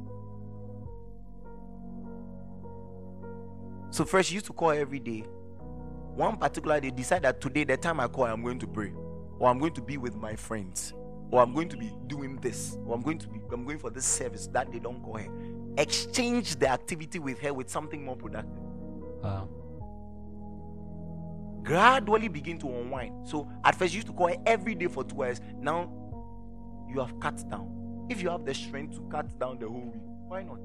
So first, you used to call every day. One particular day, decide that today, the time I call, I'm going to pray, or I'm going to be with my friends. or I'm going to be doing this, or I'm going to be I'm going for this service that they don't call her. Exchange the activity with her with something more productive. Wow. Gradually begin to unwind. So at first you used to call her every day for two hours. Now you have cut down. If you have the strength to cut down the whole week, why not?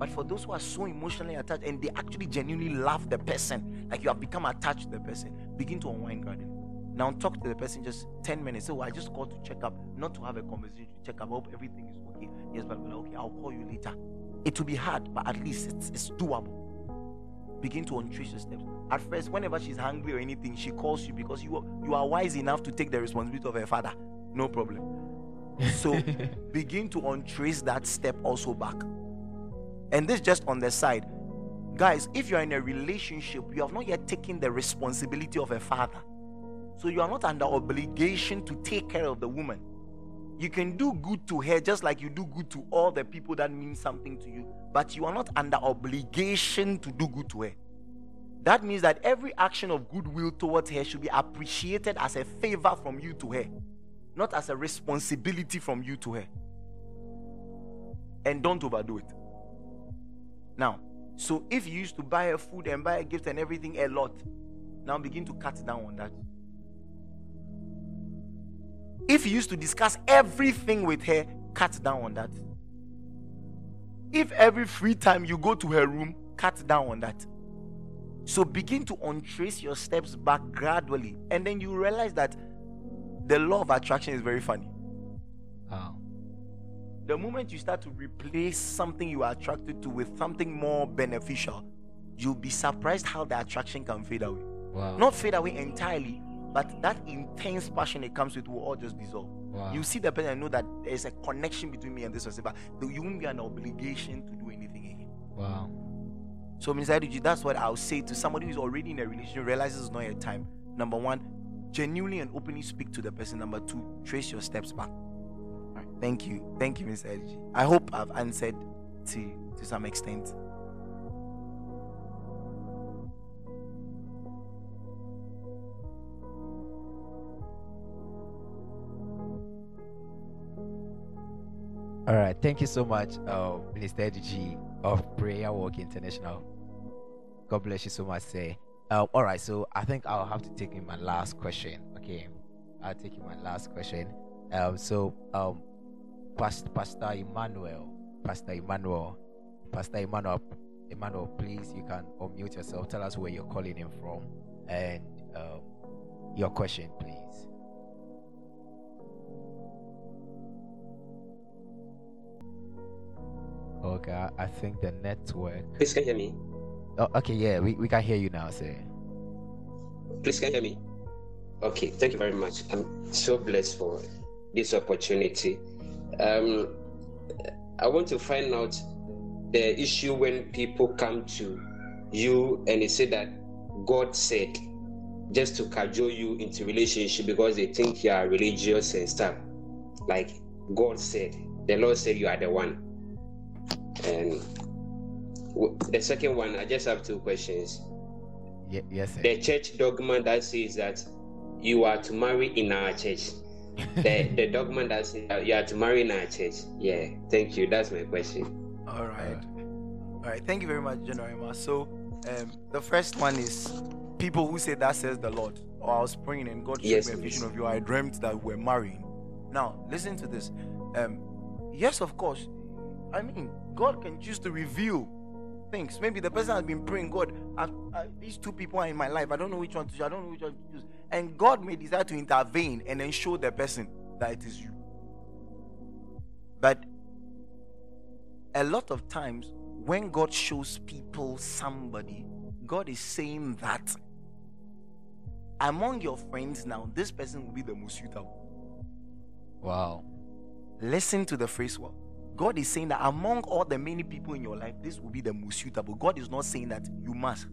But for those who are so emotionally attached and they actually genuinely love the person, like you have become attached to the person, begin to unwind gradually. Now talk to the person just 10 minutes. So I just called to check up, not to have a conversation, to check up. I Hope everything is okay. Yes, but okay, I'll call you later. It will be hard, but at least it's, it's doable. Begin to untrace your steps. At first, whenever she's hungry or anything, she calls you because you are, you are wise enough to take the responsibility of her father. No problem. So begin to untrace that step also back. And this just on the side. Guys, if you are in a relationship, you have not yet taken the responsibility of a father. So you are not under obligation to take care of the woman. You can do good to her just like you do good to all the people that mean something to you, but you are not under obligation to do good to her. That means that every action of goodwill towards her should be appreciated as a favor from you to her, not as a responsibility from you to her. And don't overdo it. Now, so if you used to buy her food and buy a gift and everything a lot, now begin to cut down on that. If you used to discuss everything with her, cut down on that. If every free time you go to her room, cut down on that. So begin to untrace your steps back gradually, and then you realize that the law of attraction is very funny. The moment you start to replace something you are attracted to with something more beneficial, you'll be surprised how the attraction can fade away. Wow. Not fade away entirely, but that intense passion it comes with will all just dissolve. Wow. You see the person and know that there's a connection between me and this person, but you won't be an obligation to do anything again. Wow. So, Mr. Edgy, that's what I'll say to somebody who's already in a relationship, realizes it's not your time. Number one, genuinely and openly speak to the person. Number two, trace your steps back. Thank you. Thank you, Mr. Edgy. I hope I've answered to to some extent. All right. Thank you so much, uh, Minister Edgy of Prayer Walk International. God bless you so much, sir. Uh, all right. So I think I'll have to take in my last question. Okay. I'll take in my last question. Um, so, um, Pastor, Pastor Emmanuel, Pastor Emmanuel, Pastor Emmanuel, Emmanuel, please, you can unmute yourself. Tell us where you're calling in from and um, your question, please. Okay, I- think the network. Please can you hear me? Oh, okay, yeah, we, we can hear you now, sir. Please can you hear me? Okay, thank you very much. I'm so blessed for this opportunity. Um, I want to find out the issue when people come to you and they say that God said, just to cajole you into relationship because they think you are religious and stuff. Like God said, the Lord said you are the one. And the second one, I just have two questions. Ye- yes, sir. the church dogma that says that you are to marry in our church. The the dogma that says that you are to marry in our church. Yeah, thank you. That's my question. All right. All right. Thank you very much, General. So, um, the first one is people who say that says the Lord, or I was praying and God showed Yes, me a vision of you. I dreamt that we're marrying. Now, listen to this. Um, yes, of course. I mean, God can choose to reveal things. Maybe the person has been praying, God, I, I, these two people are in my life. I don't know which one to choose. I don't know which one to choose. And God may decide to intervene and then show the person that it is you. But a lot of times when God shows people somebody, God is saying that among your friends now, this person will be the most suitable. Wow. Listen to the phrase well. God is saying that among all the many people in your life, this will be the most suitable. God is not saying that you must.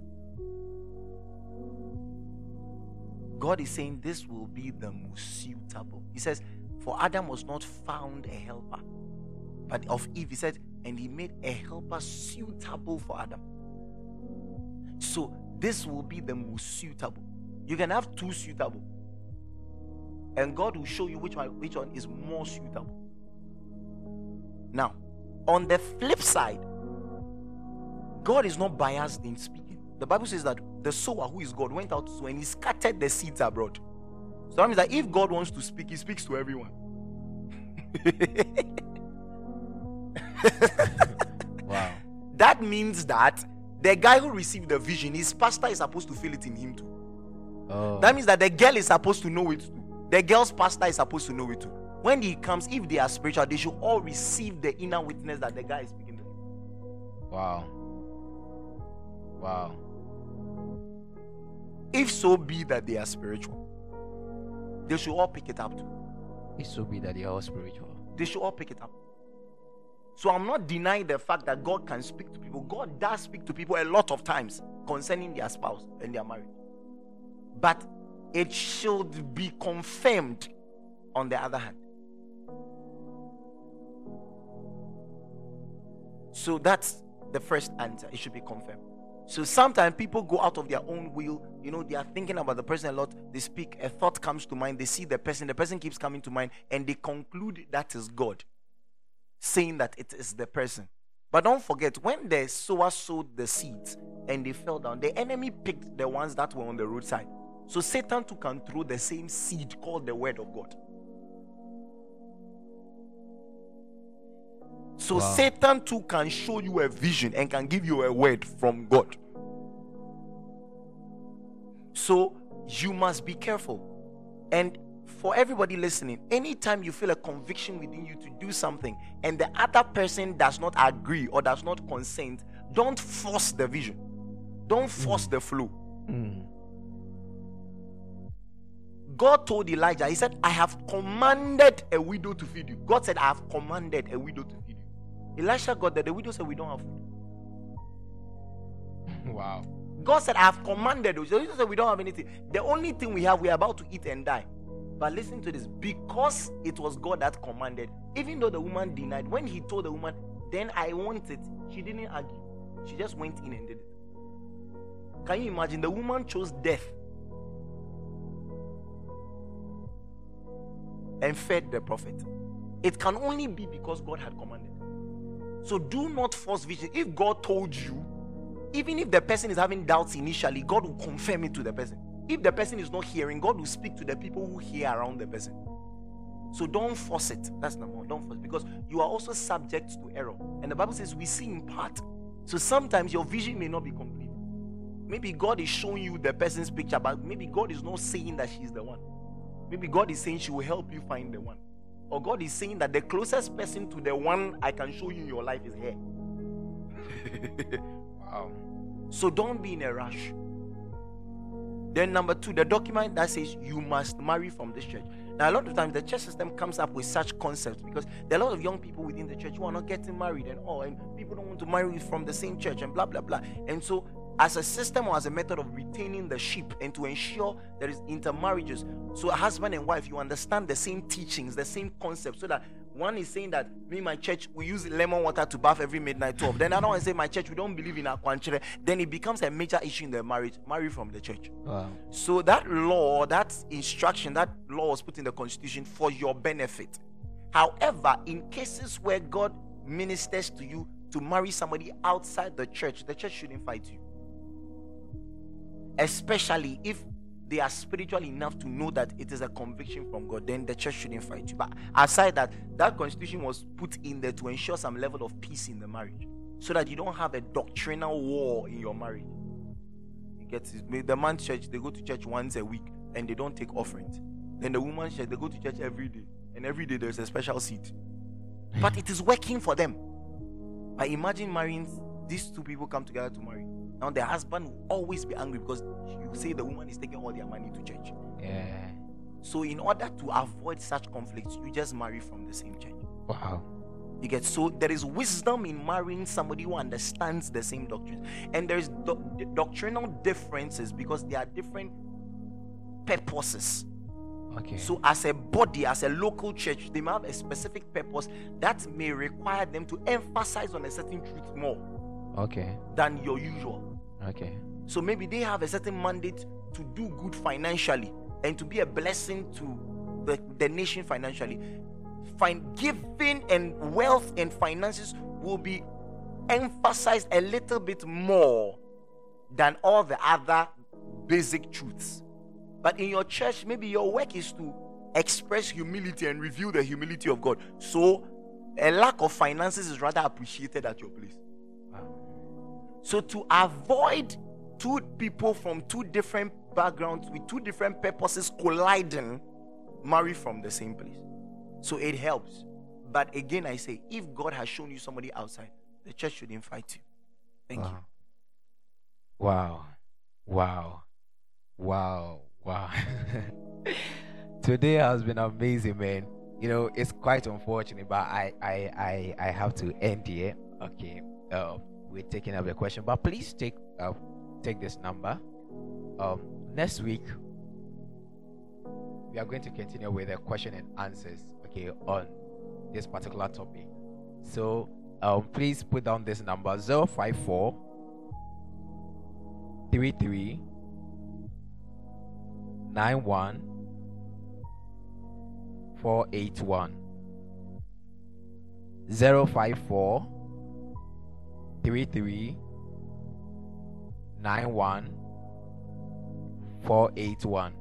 God is saying this will be the most suitable. He says, For Adam was not found a helper, but of Eve, he said, and he made a helper suitable for Adam. So this will be the most suitable. You can have two suitable. and God will show you which one which one is more suitable. Now, on the flip side, God is not biased in speaking. The Bible says that the sower, who is God, went out to sow and he scattered the seeds abroad. So that means that if God wants to speak, he speaks to everyone. Wow. that means that the guy who received the vision, his pastor is supposed to feel it in him too. Oh. That means that the girl is supposed to know it too. The girl's pastor is supposed to know it too. When he comes, if they are spiritual, they should all receive the inner witness that the guy is speaking to. Wow. Wow. If so be that they are spiritual, they should all pick it up too. It should be that they are all spiritual. They should all pick it up. So I'm not denying the fact that God can speak to people. God does speak to people a lot of times concerning their spouse and their marriage. But it should be confirmed on the other hand. So that's the first answer. It should be confirmed. So sometimes people go out of their own will. You know, they are thinking about the person a lot. They speak, a thought comes to mind. They see the person, the person keeps coming to mind, and they conclude that is God, saying that it is the person. But don't forget, when the sower sowed the seeds and they fell down, the enemy picked the ones that were on the roadside. So Satan too can throw the same seed called the word of God. So Wow. Satan too can show you a vision and can give you a word from God. So you must be careful. And for everybody listening, anytime you feel a conviction within you to do something and the other person does not agree or does not consent, don't force the vision. Don't force the flow. Mm. God told Elijah, He said, I have commanded a widow to feed you. God said, I have commanded a widow to feed you. Elisha got that. The widow said, We don't have food. Wow. God said, I have commanded. The widow said, We don't have anything. The only thing we have, we're about to eat and die. But listen to this because it was God that commanded, even though the woman denied, when he told the woman, Then I want it, she didn't argue. She just went in and did it. Can you imagine? The woman chose death and fed the prophet. It can only be because God had commanded. So do not force vision. If God told you, even if the person is having doubts initially, God will confirm it to the person. If the person is not hearing, God will speak to the people who hear around the person. So don't force it. That's number one. Don't force it because you are also subject to error. And the Bible says we see in part. So sometimes your vision may not be complete. Maybe God is showing you the person's picture, but maybe God is not saying that she's the one. Maybe God is saying she will help you find the one. Or God is saying that the closest person to the one I can show you in your life is here. Wow. So don't be in a rush. Then number two, the document that says you must marry from this church. Now, a lot of times the church system comes up with such concepts because there are a lot of young people within the church who are not getting married and all, and people don't want to marry from the same church and blah blah blah. And so, as a system or as a method of retaining the sheep and to ensure there is intermarriages, so a husband and wife, you understand the same teachings, the same concepts, so that one is saying that me, my church, we use lemon water to bath every midnight 12. Then another one say my church, we don't believe in akwanchere. Then it becomes a major issue in the marriage, marry from the church. Wow. So that law, that instruction, that law was put in the constitution for your benefit. However, in cases where God ministers to you to marry somebody outside the church, the church shouldn't fight you. Especially if they are spiritual enough to know that it is a conviction from God, then the church shouldn't fight you. But aside that, that constitution was put in there to ensure some level of peace in the marriage so that you don't have a doctrinal war in your marriage. You get it? The man's church, they go to church once a week and they don't take offerings. Then the woman's church, they go to church every day, and every day there's a special seat. But it is working for them. But imagine marrying these two people come together to marry. Now the husband will always be angry because you say the woman is taking all their money to church. Yeah. So in order to avoid such conflicts, you just marry from the same church. Wow. You get so there is wisdom in marrying somebody who understands the same doctrines, and there is do- doctrinal differences because there are different purposes. Okay. So, as a body, as a local church, they may have a specific purpose that may require them to emphasize on a certain truth more okay. than your usual. Okay. So, maybe they have a certain mandate to do good financially and to be a blessing to the, the nation financially. Find giving and wealth and finances will be emphasized a little bit more than all the other basic truths. But in your church, maybe your work is to express humility and reveal the humility of God. So a lack of finances is rather appreciated at your place. So to avoid two people from two different backgrounds with two different purposes colliding, marry from the same place. So it helps. But again, I say, if God has shown you somebody outside, the church should invite you. Thank wow. you. Wow. Wow. Wow. Wow. Today has been amazing, man. You know, it's quite unfortunate, but I I I, I have to end here. Okay. Uh, we're taking up the question, but please take uh, take this number. Um, next week we are going to continue with the question and answers. Okay, on this particular topic. So um, please put down this number 054 33 91 481 054 33 91 481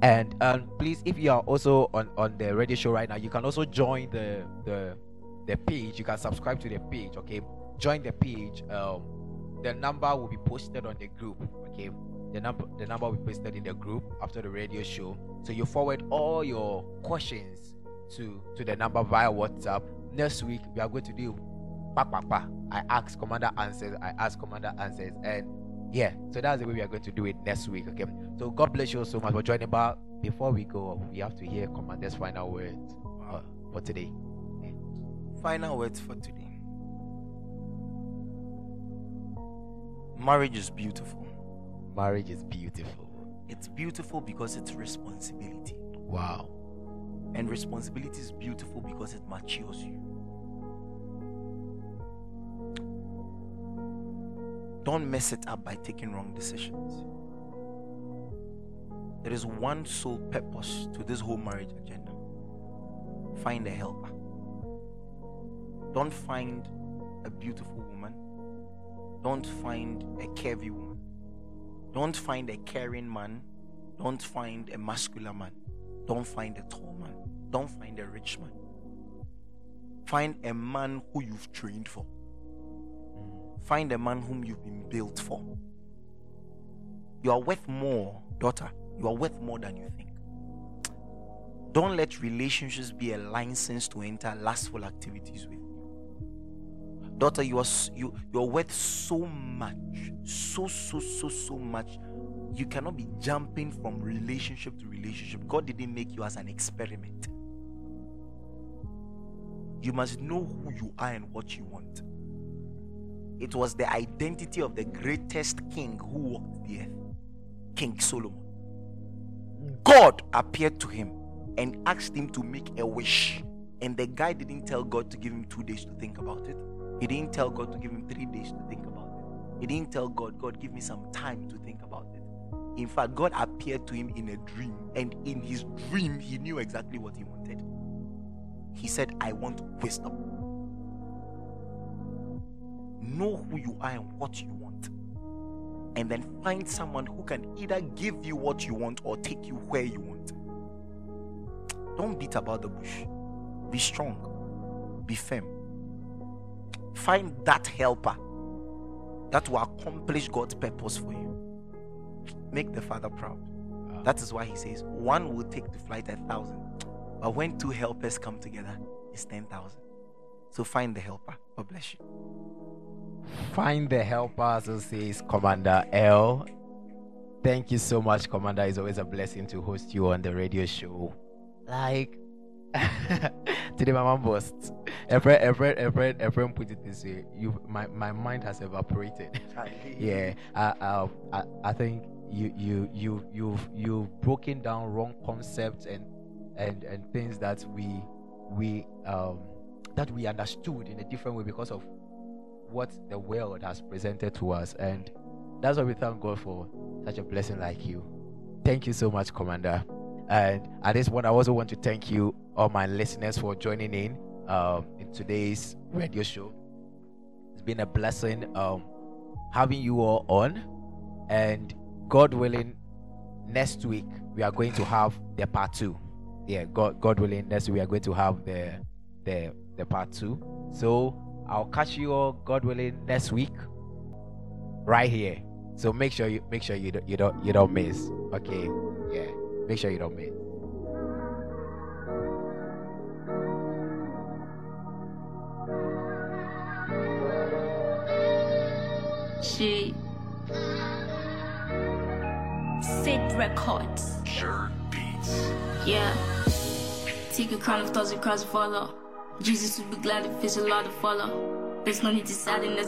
and um, please if you are also on on the radio show right now you can also join the the the page. You can subscribe to the page okay? Join the page um the number will be posted on the group okay the number the number be posted in the group after the radio show so you forward all your questions to to the number via whatsapp next week we are going to do pa, pa, pa. i ask commander answers i ask commander answers and yeah so that's the way we are going to do it next week okay so god bless you so much for joining but before we go we have to hear commander's final words uh, for today Final words for today. Marriage is beautiful. Marriage is beautiful It's beautiful because it's responsibility. wow And responsibility is beautiful because it matures you. Don't mess it up by taking wrong decisions. There is one sole purpose to this whole marriage agenda find a helper. Don't find a beautiful woman. Don't find a curvy woman. Don't find a caring man. Don't find a muscular man. Don't find a tall man. Don't find a rich man. Find a man who you've trained for. Find a man whom you've been built for. You are worth more, daughter. You are worth more than you think. Don't let relationships be a license to enter lustful activities with. Daughter, you are you you're worth so much, so so so so much. You cannot be jumping from relationship to relationship. God didn't make you as an experiment. You must know who you are and what you want. It was the identity of the greatest king who walked the earth, King Solomon. God appeared to him and asked him to make a wish. And the guy didn't tell God to give him two days to think about it. He didn't tell God to give him three days to think about it. He didn't tell God, God, give me some time to think about it. In fact, God appeared to him in a dream, and in his dream, he knew exactly what he wanted. He said, I want wisdom. Know who you are and what you want. And then find someone who can either give you what you want or take you where you want. Don't beat about the bush. Be strong. Be firm. Find that helper that will accomplish God's purpose for you. Make the Father proud. That is why He says, one will take to flight a thousand, but when two helpers come together, it's 10,000. So find the helper. God bless you. Find the helper, so says Commander El. Thank you so much, Commander. It's always a blessing to host you on the radio show. Like today, my mom boasts. A friend, a friend, a friend, a friend put it this way: "You, my, my mind has evaporated." yeah, I, I, I, I think you, you, you, you've, you've broken down wrong concepts and, and, and things that we, we, um, that we understood in a different way because of what the world has presented to us. And that's why we thank God for such a blessing like you. Thank you so much, Commander. And at this point, I also want to thank you, all my listeners, for joining in um, in today's radio show. It's been a blessing um, having you all on. And God willing, next week we are going to have the part two. Yeah, God, God willing, next week we are going to have the the the part two. So I'll catch you all, God willing, next week, right here. So make sure you make sure you don't you don't you don't miss. Okay, yeah, make sure you don't miss. She Sid Records. Sure beats. Yeah. Take a crown of thoughts across follow. Jesus would be glad if it's a lot to follow. There's no need to sadden, that's